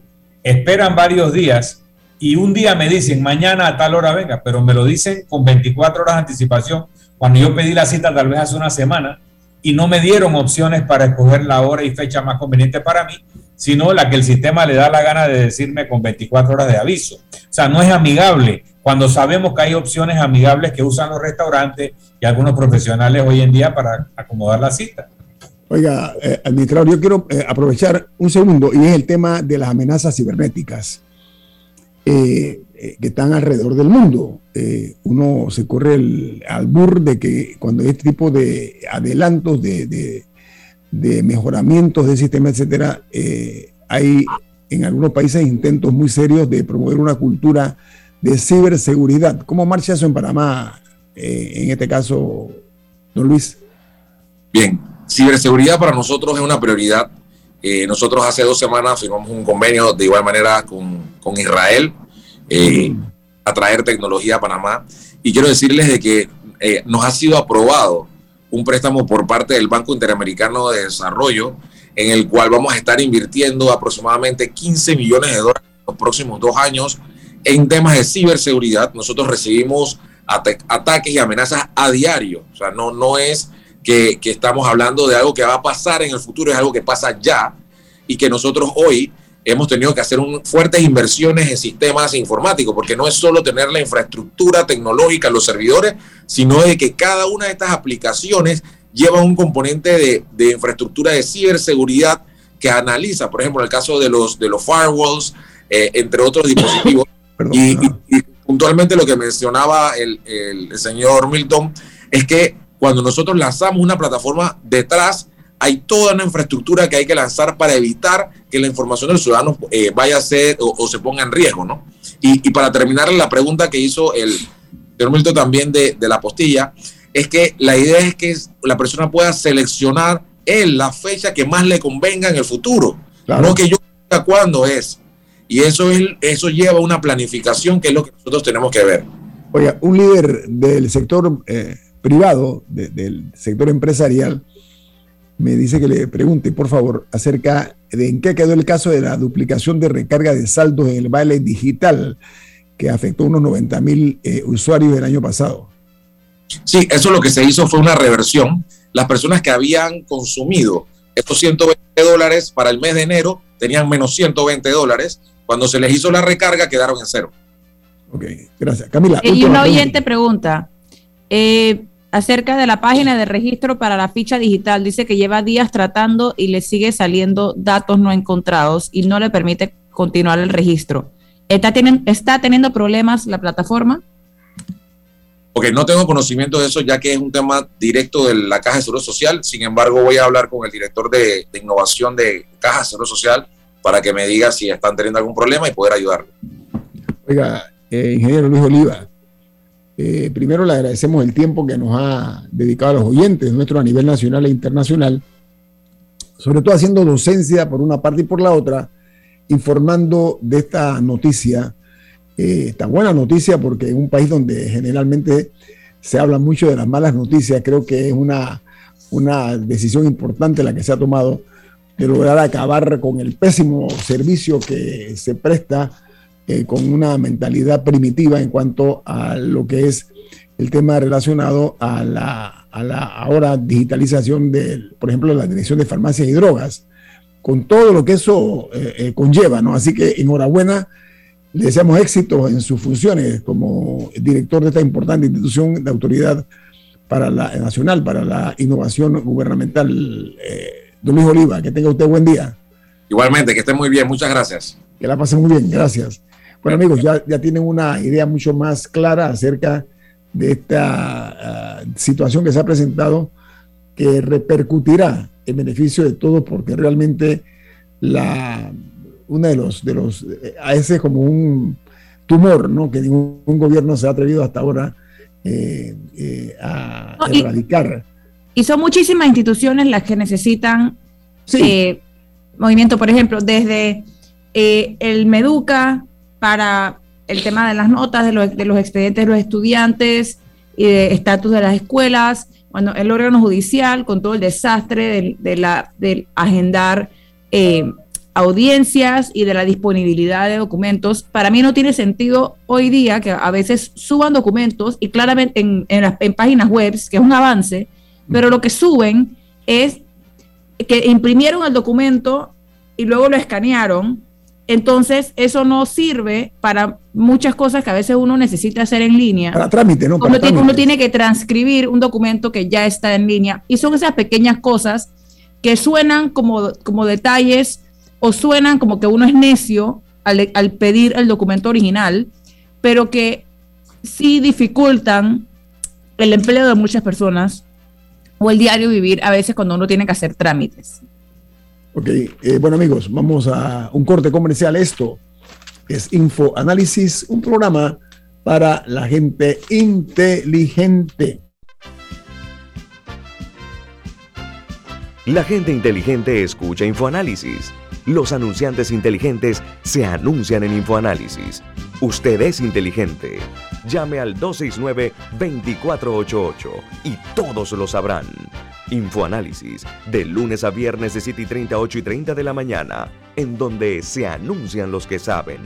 esperan varios días y un día me dicen, mañana a tal hora venga, pero me lo dicen con 24 horas de anticipación, cuando yo pedí la cita tal vez hace una semana, y no me dieron opciones para escoger la hora y fecha más conveniente para mí, sino la que el sistema le da la gana de decirme con 24 horas de aviso. O sea, no es amigable cuando sabemos que hay opciones amigables que usan los restaurantes y algunos profesionales hoy en día para acomodar la cita. Oiga, eh, administrador, yo quiero eh, aprovechar un segundo y es el tema de las amenazas cibernéticas. Eh, que están alrededor del mundo. Uno se corre el albur de que cuando hay este tipo de adelantos, de, mejoramientos del sistema, etcétera, hay en algunos países intentos muy serios de promover una cultura de ciberseguridad. ¿Cómo marcha eso en Panamá, en este caso, don Luis? Bien, ciberseguridad para nosotros es una prioridad eh, nosotros hace dos semanas firmamos un convenio de igual manera con, con Israel eh, a traer tecnología a Panamá. Y quiero decirles de que eh, nos ha sido aprobado un préstamo por parte del Banco Interamericano de Desarrollo, en el cual vamos a estar invirtiendo aproximadamente 15 millones de dólares en los próximos dos años en temas de ciberseguridad. Nosotros recibimos ataques y amenazas a diario. O sea, no, no es que, que estamos hablando de algo que va a pasar en el futuro, es algo que pasa ya y que nosotros hoy hemos tenido que hacer un, fuertes inversiones en sistemas informáticos, porque no es solo tener la infraestructura tecnológica, los servidores, sino de que cada una de estas aplicaciones lleva un componente de, de infraestructura de ciberseguridad que analiza, por ejemplo, el caso de los, de los firewalls, eh, entre otros dispositivos. y, puntualmente lo que mencionaba el, el, señor Milton es que cuando nosotros lanzamos una plataforma detrás, hay toda una infraestructura que hay que lanzar para evitar que la información del ciudadano eh, vaya a ser o, se ponga en riesgo, ¿no? Y, y, para terminar la pregunta que hizo el señor Milton también de, de la postilla, es que la idea es que la persona pueda seleccionar él la fecha que más le convenga en el futuro, no que yo diga cuándo es. Y eso, es, eso lleva una planificación que es lo que nosotros tenemos que ver. Oiga, un líder del sector eh, privado, del sector empresarial, me dice que le pregunte, por favor, acerca de en qué quedó el caso de la duplicación de recarga de saldos en el baile digital que afectó a unos 90 mil eh, usuarios el año pasado. Sí, eso lo que se hizo fue una reversión. Las personas que habían consumido estos 120 dólares para el mes de enero tenían menos 120 dólares. Cuando se les hizo la recarga quedaron en cero. Ok, gracias. Camila. Y una oyente pregunta eh, acerca de la página de registro para la ficha digital. Dice que lleva días tratando y le sigue saliendo datos no encontrados y no le permite continuar el registro. ¿Está, teniendo, está teniendo problemas la plataforma? porque no tengo conocimiento de eso ya que es un tema directo de la Caja de Seguro Social. Sin embargo, voy a hablar con el director de, innovación de Caja de Seguro Social para que me diga si están teniendo algún problema y poder ayudarle. Oiga, eh, ingeniero Luis Oliva, eh, primero le agradecemos el tiempo que nos ha dedicado a los oyentes nuestro a nivel nacional e internacional, sobre todo haciendo docencia por una parte y por la otra, informando de esta noticia. Eh, esta buena noticia porque en un país donde generalmente se habla mucho de las malas noticias, creo que es una, una decisión importante la que se ha tomado de lograr acabar con el pésimo servicio que se presta eh, con una mentalidad primitiva en cuanto a lo que es el tema relacionado a la, a la ahora digitalización de, por ejemplo, la dirección de farmacias y drogas, con todo lo que eso eh, conlleva, ¿no? Así que enhorabuena le deseamos éxito en sus funciones como director de esta importante institución de autoridad para la nacional, para la innovación gubernamental. Eh, don Luis Oliva, que tenga usted buen día. Igualmente, que esté muy bien, muchas gracias. Que la pase muy bien, gracias. Bueno amigos, ya, ya tienen una idea mucho más clara acerca de esta ah, situación que se ha presentado, que repercutirá en beneficio de todos, porque realmente la uno de los, de los, a ese como un tumor, ¿no? Que ningún gobierno se ha atrevido hasta ahora eh, eh, a erradicar. Y, son muchísimas instituciones las que necesitan eh, movimiento, por ejemplo, desde el Meduca para el tema de las notas, de los, de los expedientes de los estudiantes y de estatus de las escuelas, bueno, el órgano judicial con todo el desastre de, la, agendar audiencias y de la disponibilidad de documentos, para mí no tiene sentido hoy día que a veces suban documentos y claramente en, en, páginas web, que es un avance, pero lo que suben es que imprimieron el documento y luego lo escanearon. Entonces, eso no sirve para muchas cosas que a veces uno necesita hacer en línea. Para trámite, ¿no? uno, tiene, que transcribir un documento que ya está en línea. Y son esas pequeñas cosas que suenan como, como detalles o suenan como que uno es necio al, al pedir el documento original, pero que sí dificultan el empleo de muchas personas o el diario vivir a veces cuando uno tiene que hacer trámites. Ok, eh, bueno amigos, vamos a un corte comercial. Esto es Info Análisis, un programa para la gente inteligente. La gente inteligente escucha InfoAnálisis los anunciantes inteligentes se anuncian en InfoAnálisis. Usted es inteligente. Llame al 269-2488 y todos lo sabrán. Infoanálisis, de lunes a viernes de 7 y 30, 8 y 30 de la mañana, en donde se anuncian los que saben.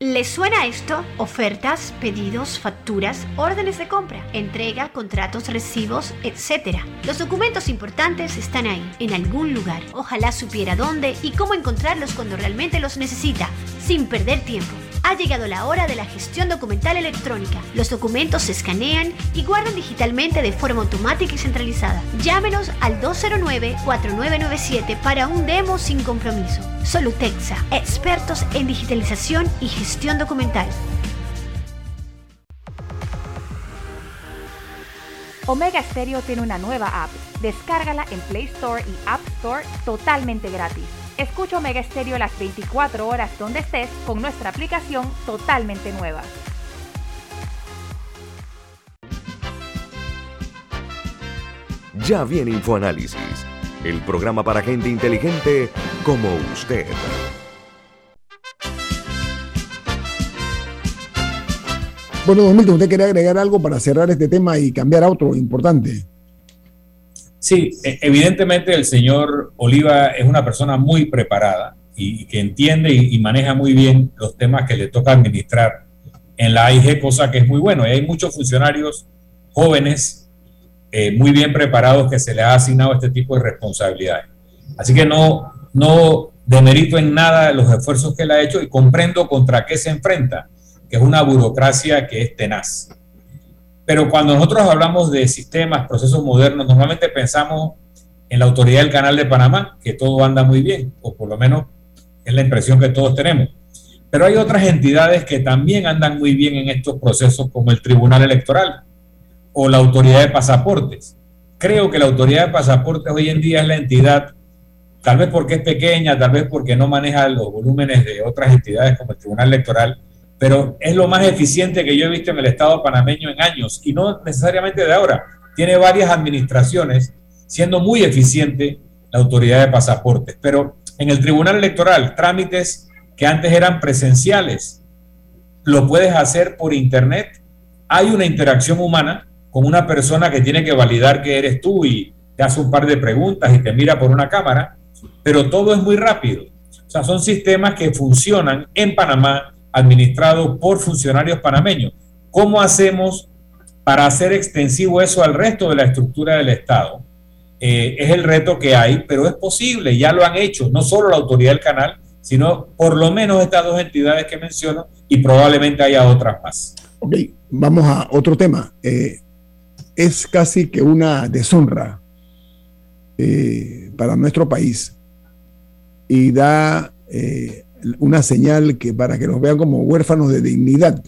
¿Les suena esto? Ofertas, pedidos, facturas, órdenes de compra, entrega, contratos, recibos, etc. Los documentos importantes están ahí, en algún lugar. Ojalá supiera dónde y cómo encontrarlos cuando realmente los necesita, sin perder tiempo. Ha llegado la hora de la gestión documental electrónica. Los documentos se escanean y guardan digitalmente de forma automática y centralizada. Llámenos al 209-4997 para un demo sin compromiso. Solutexa, expertos en digitalización y gestión documental. Omega Stereo tiene una nueva app. Descárgala en Play Store y App Store totalmente gratis. Escucha Omega Stereo las 24 horas donde estés con nuestra aplicación totalmente nueva. Ya viene InfoAnálisis, el programa para gente inteligente como usted. Bueno, don Milton, ¿usted quería agregar algo para cerrar este tema y cambiar a otro importante? Sí, e, evidentemente el señor Oliva es una persona muy preparada y que entiende y, maneja muy bien los temas que le toca administrar en la AIG, cosa que es muy bueno. Y hay muchos funcionarios jóvenes eh, muy bien preparados que se les ha asignado este tipo de responsabilidades. Así que no, no demerito en nada los esfuerzos que él ha hecho y comprendo contra qué se enfrenta, que es una burocracia que es tenaz. Pero cuando nosotros hablamos de sistemas, procesos modernos, normalmente pensamos en la autoridad del Canal de Panamá, que todo anda muy bien, o por lo menos es la impresión que todos tenemos. Pero hay otras entidades que también andan muy bien en estos procesos, como el Tribunal Electoral o la Autoridad de Pasaportes. Creo que la Autoridad de Pasaportes hoy en día es la entidad, tal vez porque es pequeña, tal vez porque no maneja los volúmenes de otras entidades como el Tribunal Electoral, pero es lo más eficiente que yo he visto en el Estado panameño en años y no necesariamente de ahora. Tiene varias administraciones siendo muy eficiente la autoridad de pasaportes, pero en el Tribunal Electoral, trámites que antes eran presenciales, lo puedes hacer por Internet. Hay una interacción humana con una persona que tiene que validar que eres tú y te hace un par de preguntas y te mira por una cámara, pero todo es muy rápido. O sea, son sistemas que funcionan en Panamá administrado por funcionarios panameños. ¿Cómo hacemos para hacer extensivo eso al resto de la estructura del Estado? Eh, es el reto que hay, pero es posible, ya lo han hecho, no solo la autoridad del canal, sino por lo menos estas dos entidades que menciono y probablemente haya otras más. Ok, vamos a otro tema. Eh, es casi que una deshonra eh, para nuestro país y da una señal que para que nos vean como huérfanos de dignidad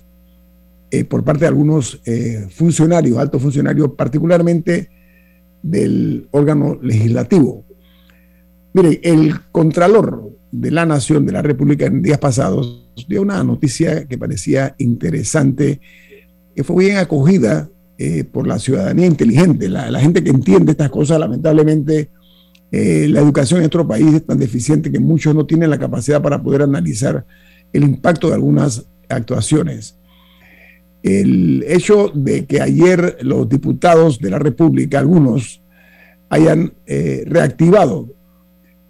eh, por parte de algunos eh, funcionarios, altos funcionarios, particularmente del órgano legislativo. Mire, el Contralor de la Nación de la República en días pasados dio una noticia que parecía interesante, que fue bien acogida eh, por la ciudadanía inteligente, la, la gente que entiende estas cosas, lamentablemente eh, la educación en nuestro país es tan deficiente que muchos no tienen la capacidad para poder analizar el impacto de algunas actuaciones. El hecho de que ayer los diputados de la República, algunos, hayan eh, reactivado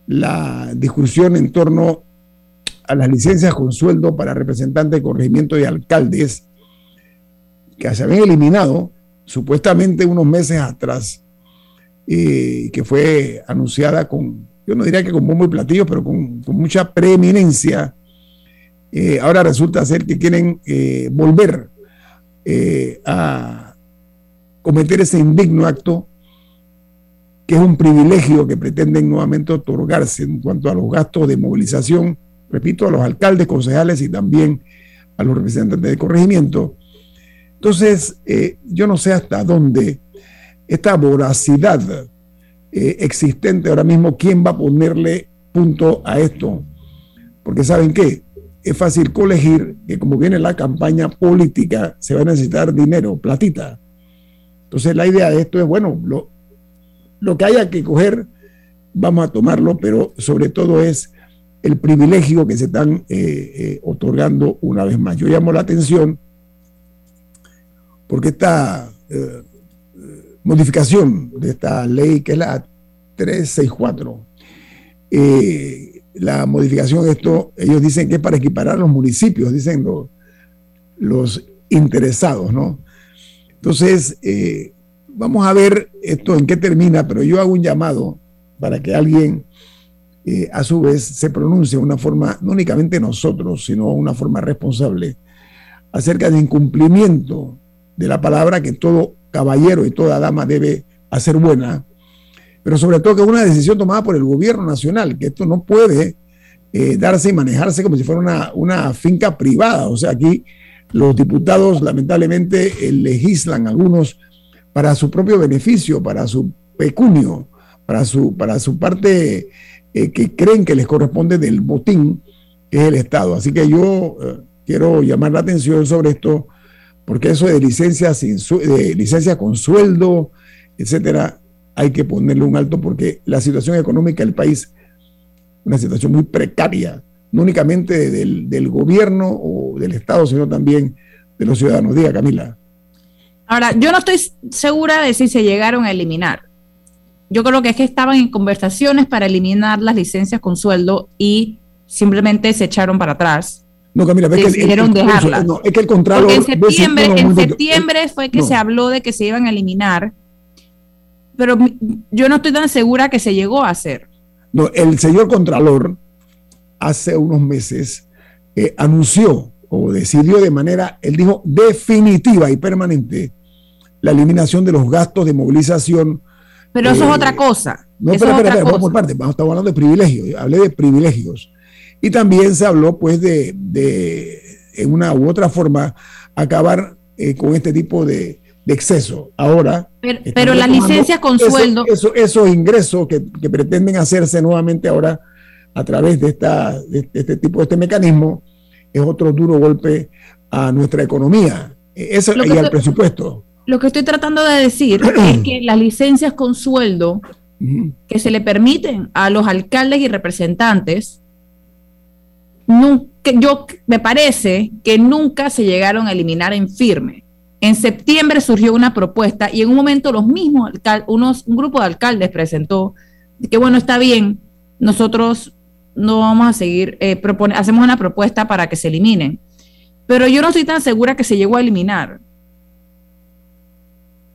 la discusión en torno a las licencias con sueldo para representantes de corregimiento y alcaldes, que se habían eliminado supuestamente unos meses atrás que fue anunciada con, yo no diría que con bombo y platillo, pero con, mucha preeminencia. Eh, ahora resulta ser que quieren eh, volver eh, a cometer ese indigno acto, que es un privilegio que pretenden nuevamente otorgarse en cuanto a los gastos de movilización, repito, a los alcaldes, concejales y también a los representantes de corregimiento. Entonces, yo no sé hasta dónde esta voracidad eh, existente ahora mismo, ¿quién va a ponerle punto a esto? Porque saben qué, es fácil colegir que como viene la campaña política, se va a necesitar dinero, platita. Entonces la idea de esto es, bueno, lo, lo que haya que coger, vamos a tomarlo, pero sobre todo es el privilegio que se están eh, eh, otorgando una vez más. Yo llamo la atención porque esta modificación de esta ley, que es la 364, eh, la modificación esto, ellos dicen que es para equiparar los municipios, dicen los, los interesados, ¿no? Entonces, eh, vamos a ver esto en qué termina, pero yo hago un llamado para que alguien eh, a su vez se pronuncie de una forma, no únicamente nosotros, sino una forma responsable, acerca del incumplimiento de la palabra que todo caballero y toda dama debe hacer buena, pero sobre todo que es una decisión tomada por el gobierno nacional, que esto no puede eh, darse y manejarse como si fuera una, una, finca privada. O sea, aquí los diputados lamentablemente eh, legislan algunos para su propio beneficio, para su pecunio, para su, para su parte eh, que creen que les corresponde del botín, que es el Estado. Así que yo quiero llamar la atención sobre esto, porque eso de licencias, sin de licencias con sueldo, etcétera, hay que ponerle un alto porque la situación económica del país, una situación muy precaria, no únicamente del, gobierno o del Estado, sino también de los ciudadanos. Diga, Camila. Ahora, yo no estoy segura de si se llegaron a eliminar. Yo creo que es que estaban en conversaciones para eliminar las licencias con sueldo y simplemente se echaron para atrás. No, Camila, es que, dejarlas. No, es que el contrato. en septiembre, en septiembre fue que se habló de que se iban a eliminar pero yo no estoy tan segura que se llegó a hacer. No, el señor Contralor hace unos meses eh, anunció o decidió de manera, él dijo, definitiva y permanente la eliminación de los gastos de movilización. Pero eso es eh, otra cosa. No, pero, vamos por parte, estamos hablando de privilegios, hablé de privilegios. Y también se habló pues de, de en una u otra forma, acabar eh, con este tipo de, de exceso. Ahora. Pero, la licencia con sueldo. Eso, esos ingresos que, pretenden hacerse nuevamente ahora a través de, esta, de este tipo de este mecanismo es otro duro golpe a nuestra economía e, eso, y al presupuesto. Lo que estoy tratando de decir es que las licencias con sueldo que se le permiten a los alcaldes y representantes, nunca, yo me parece que nunca se llegaron a eliminar en firme. En septiembre surgió una propuesta y en un momento los mismos unos, un grupo de alcaldes presentó que bueno, está bien, nosotros no vamos a seguir, eh, hacemos una propuesta para que se eliminen. Pero yo no estoy tan segura que se llegó a eliminar.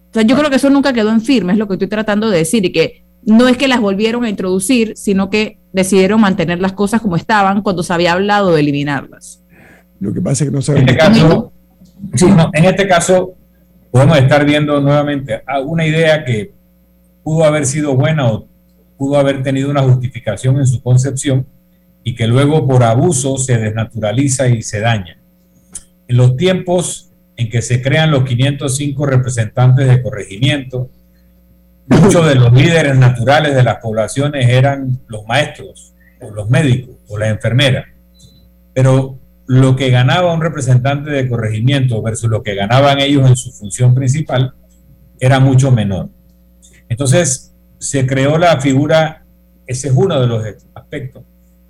O sea, yo creo que eso nunca quedó en firme, es lo que estoy tratando de decir, y que no es que las volvieron a introducir, sino que decidieron mantener las cosas como estaban cuando se había hablado de eliminarlas. Lo que pasa es que no saben. En este caso, en este caso, podemos estar viendo nuevamente una idea que pudo haber sido buena o pudo haber tenido una justificación en su concepción y que luego por abuso se desnaturaliza y se daña. En los tiempos en que se crean los 505 representantes de corregimiento, muchos de los líderes naturales de las poblaciones eran los maestros, o los médicos, o las enfermeras. Pero lo que ganaba un representante de corregimiento versus lo que ganaban ellos en su función principal era mucho menor. Entonces se creó la figura, ese es uno de los aspectos,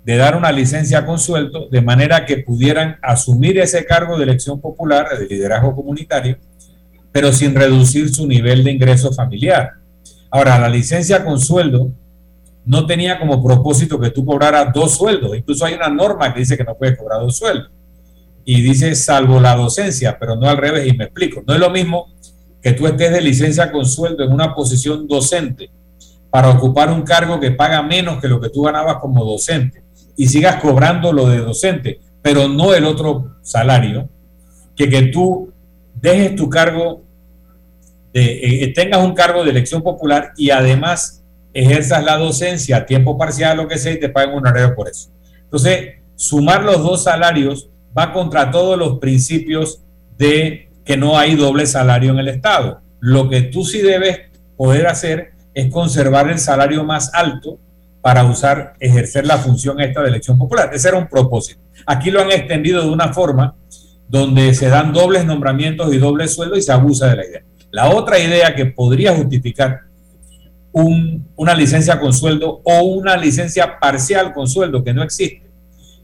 de dar una licencia con sueldo de manera que pudieran asumir ese cargo de elección popular, de liderazgo comunitario, pero sin reducir su nivel de ingreso familiar. Ahora, la licencia con sueldo no tenía como propósito que tú cobraras dos sueldos. Incluso hay una norma que dice que no puedes cobrar dos sueldos. Y dice salvo la docencia, pero no al revés. Y me explico. No es lo mismo que tú estés de licencia con sueldo en una posición docente para ocupar un cargo que paga menos que lo que tú ganabas como docente y sigas cobrando lo de docente, pero no el otro salario, que que tú dejes tu cargo, de, eh, tengas un cargo de elección popular y además ejerzas la docencia a tiempo parcial, lo que sea, y te paguen un horario por eso. Entonces, sumar los dos salarios va contra todos los principios de que no hay doble salario en el Estado. Lo que tú sí debes poder hacer es conservar el salario más alto para usar, ejercer la función esta de elección popular. Ese era un propósito. Aquí lo han extendido de una forma donde se dan dobles nombramientos y dobles sueldos y se abusa de la idea. La otra idea que podría justificar una licencia con sueldo o una licencia parcial con sueldo que no existe,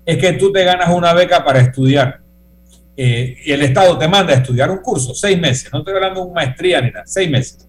es que tú te ganas una beca para estudiar eh, y el Estado te manda a estudiar un curso, seis meses, no estoy hablando de una maestría ni nada, seis meses.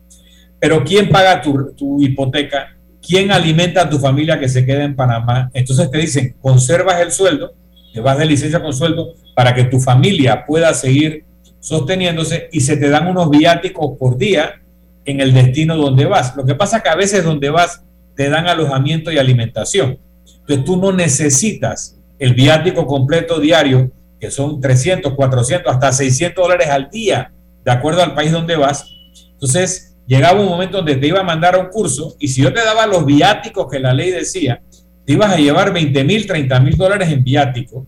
Pero ¿quién paga tu, tu hipoteca? ¿quién alimenta a tu familia que se queda en Panamá? Entonces te dicen, conservas el sueldo, te vas de licencia con sueldo para que tu familia pueda seguir sosteniéndose y se te dan unos viáticos por día en el destino donde vas. Lo que pasa es que a veces donde vas te dan alojamiento y alimentación. Entonces tú no necesitas el viático completo diario, que son 300, 400, hasta 600 dólares al día, de acuerdo al país donde vas. Entonces llegaba un momento donde te iba a mandar a un curso y si yo te daba los viáticos que la ley decía, te ibas a llevar 20 mil, 30 mil dólares en viático.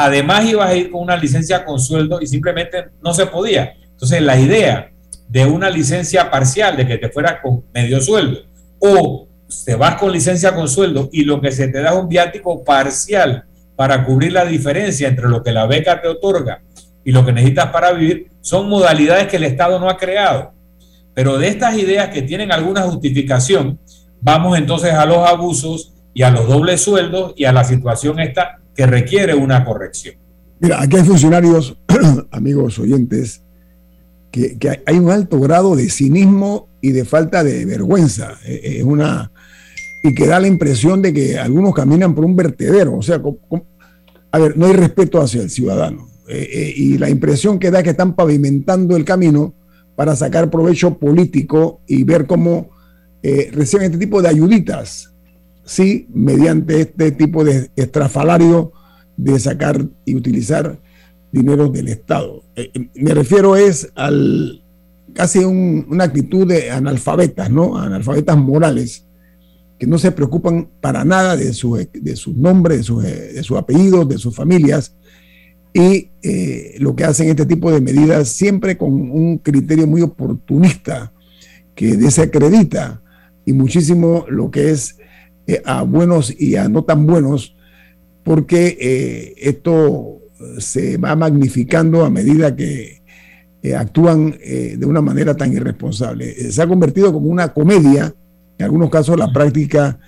Además ibas a ir con una licencia con sueldo y simplemente no se podía. Entonces la idea de una licencia parcial, de que te fueras con medio sueldo, o te vas con licencia con sueldo y lo que se te da es un viático parcial para cubrir la diferencia entre lo que la beca te otorga y lo que necesitas para vivir, son modalidades que el Estado no ha creado. Pero de estas ideas que tienen alguna justificación, vamos entonces a los abusos y a los dobles sueldos y a la situación esta que requiere una corrección. Mira, aquí hay funcionarios, amigos oyentes, que, hay un alto grado de cinismo y de falta de vergüenza. Eh, eh, es una y que da la impresión de que algunos caminan por un vertedero. O sea, a ver, no hay respeto hacia el ciudadano. Eh, y la impresión que da es que están pavimentando el camino para sacar provecho político y ver cómo reciben este tipo de ayuditas, sí, mediante este tipo de estrafalario de sacar y utilizar dinero del Estado. Eh, eh, me refiero es al casi una actitud de analfabetas, ¿no? Analfabetas morales, que no se preocupan para nada de su, de sus nombres, de sus de su apellidos, de sus familias, y eh, lo que hacen este tipo de medidas siempre con un criterio muy oportunista que desacredita y muchísimo lo que es a buenos y a no tan buenos, porque esto se va magnificando a medida que eh, actúan eh, de una manera tan irresponsable. Eh, se ha convertido como una comedia, en algunos casos, la práctica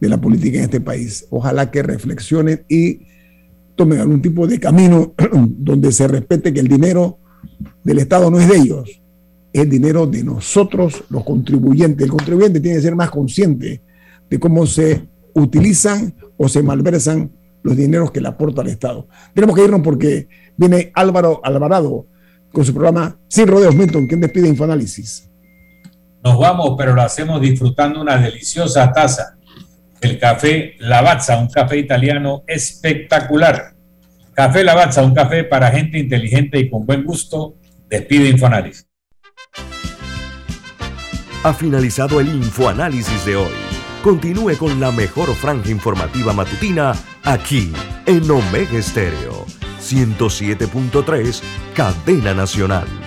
de la política en este país. Ojalá que reflexionen y tomen algún tipo de camino donde se respete que el dinero del Estado no es de ellos, es el dinero de nosotros, los contribuyentes. El contribuyente tiene que ser más consciente de cómo se utilizan o se malversan los dineros que le aporta al Estado. Tenemos que irnos porque viene Álvaro Alvarado con su programa Sin Rodeos Milton, quien despide Infoanálisis. Nos vamos, pero lo hacemos disfrutando una deliciosa taza. El café Lavazza, un café italiano espectacular. Café Lavazza, un café para gente inteligente y con buen gusto. Despide Infoanálisis. Ha finalizado el Infoanálisis de hoy. Continúe con la mejor franja informativa matutina aquí en Omega Estéreo 107.3, Cadena Nacional.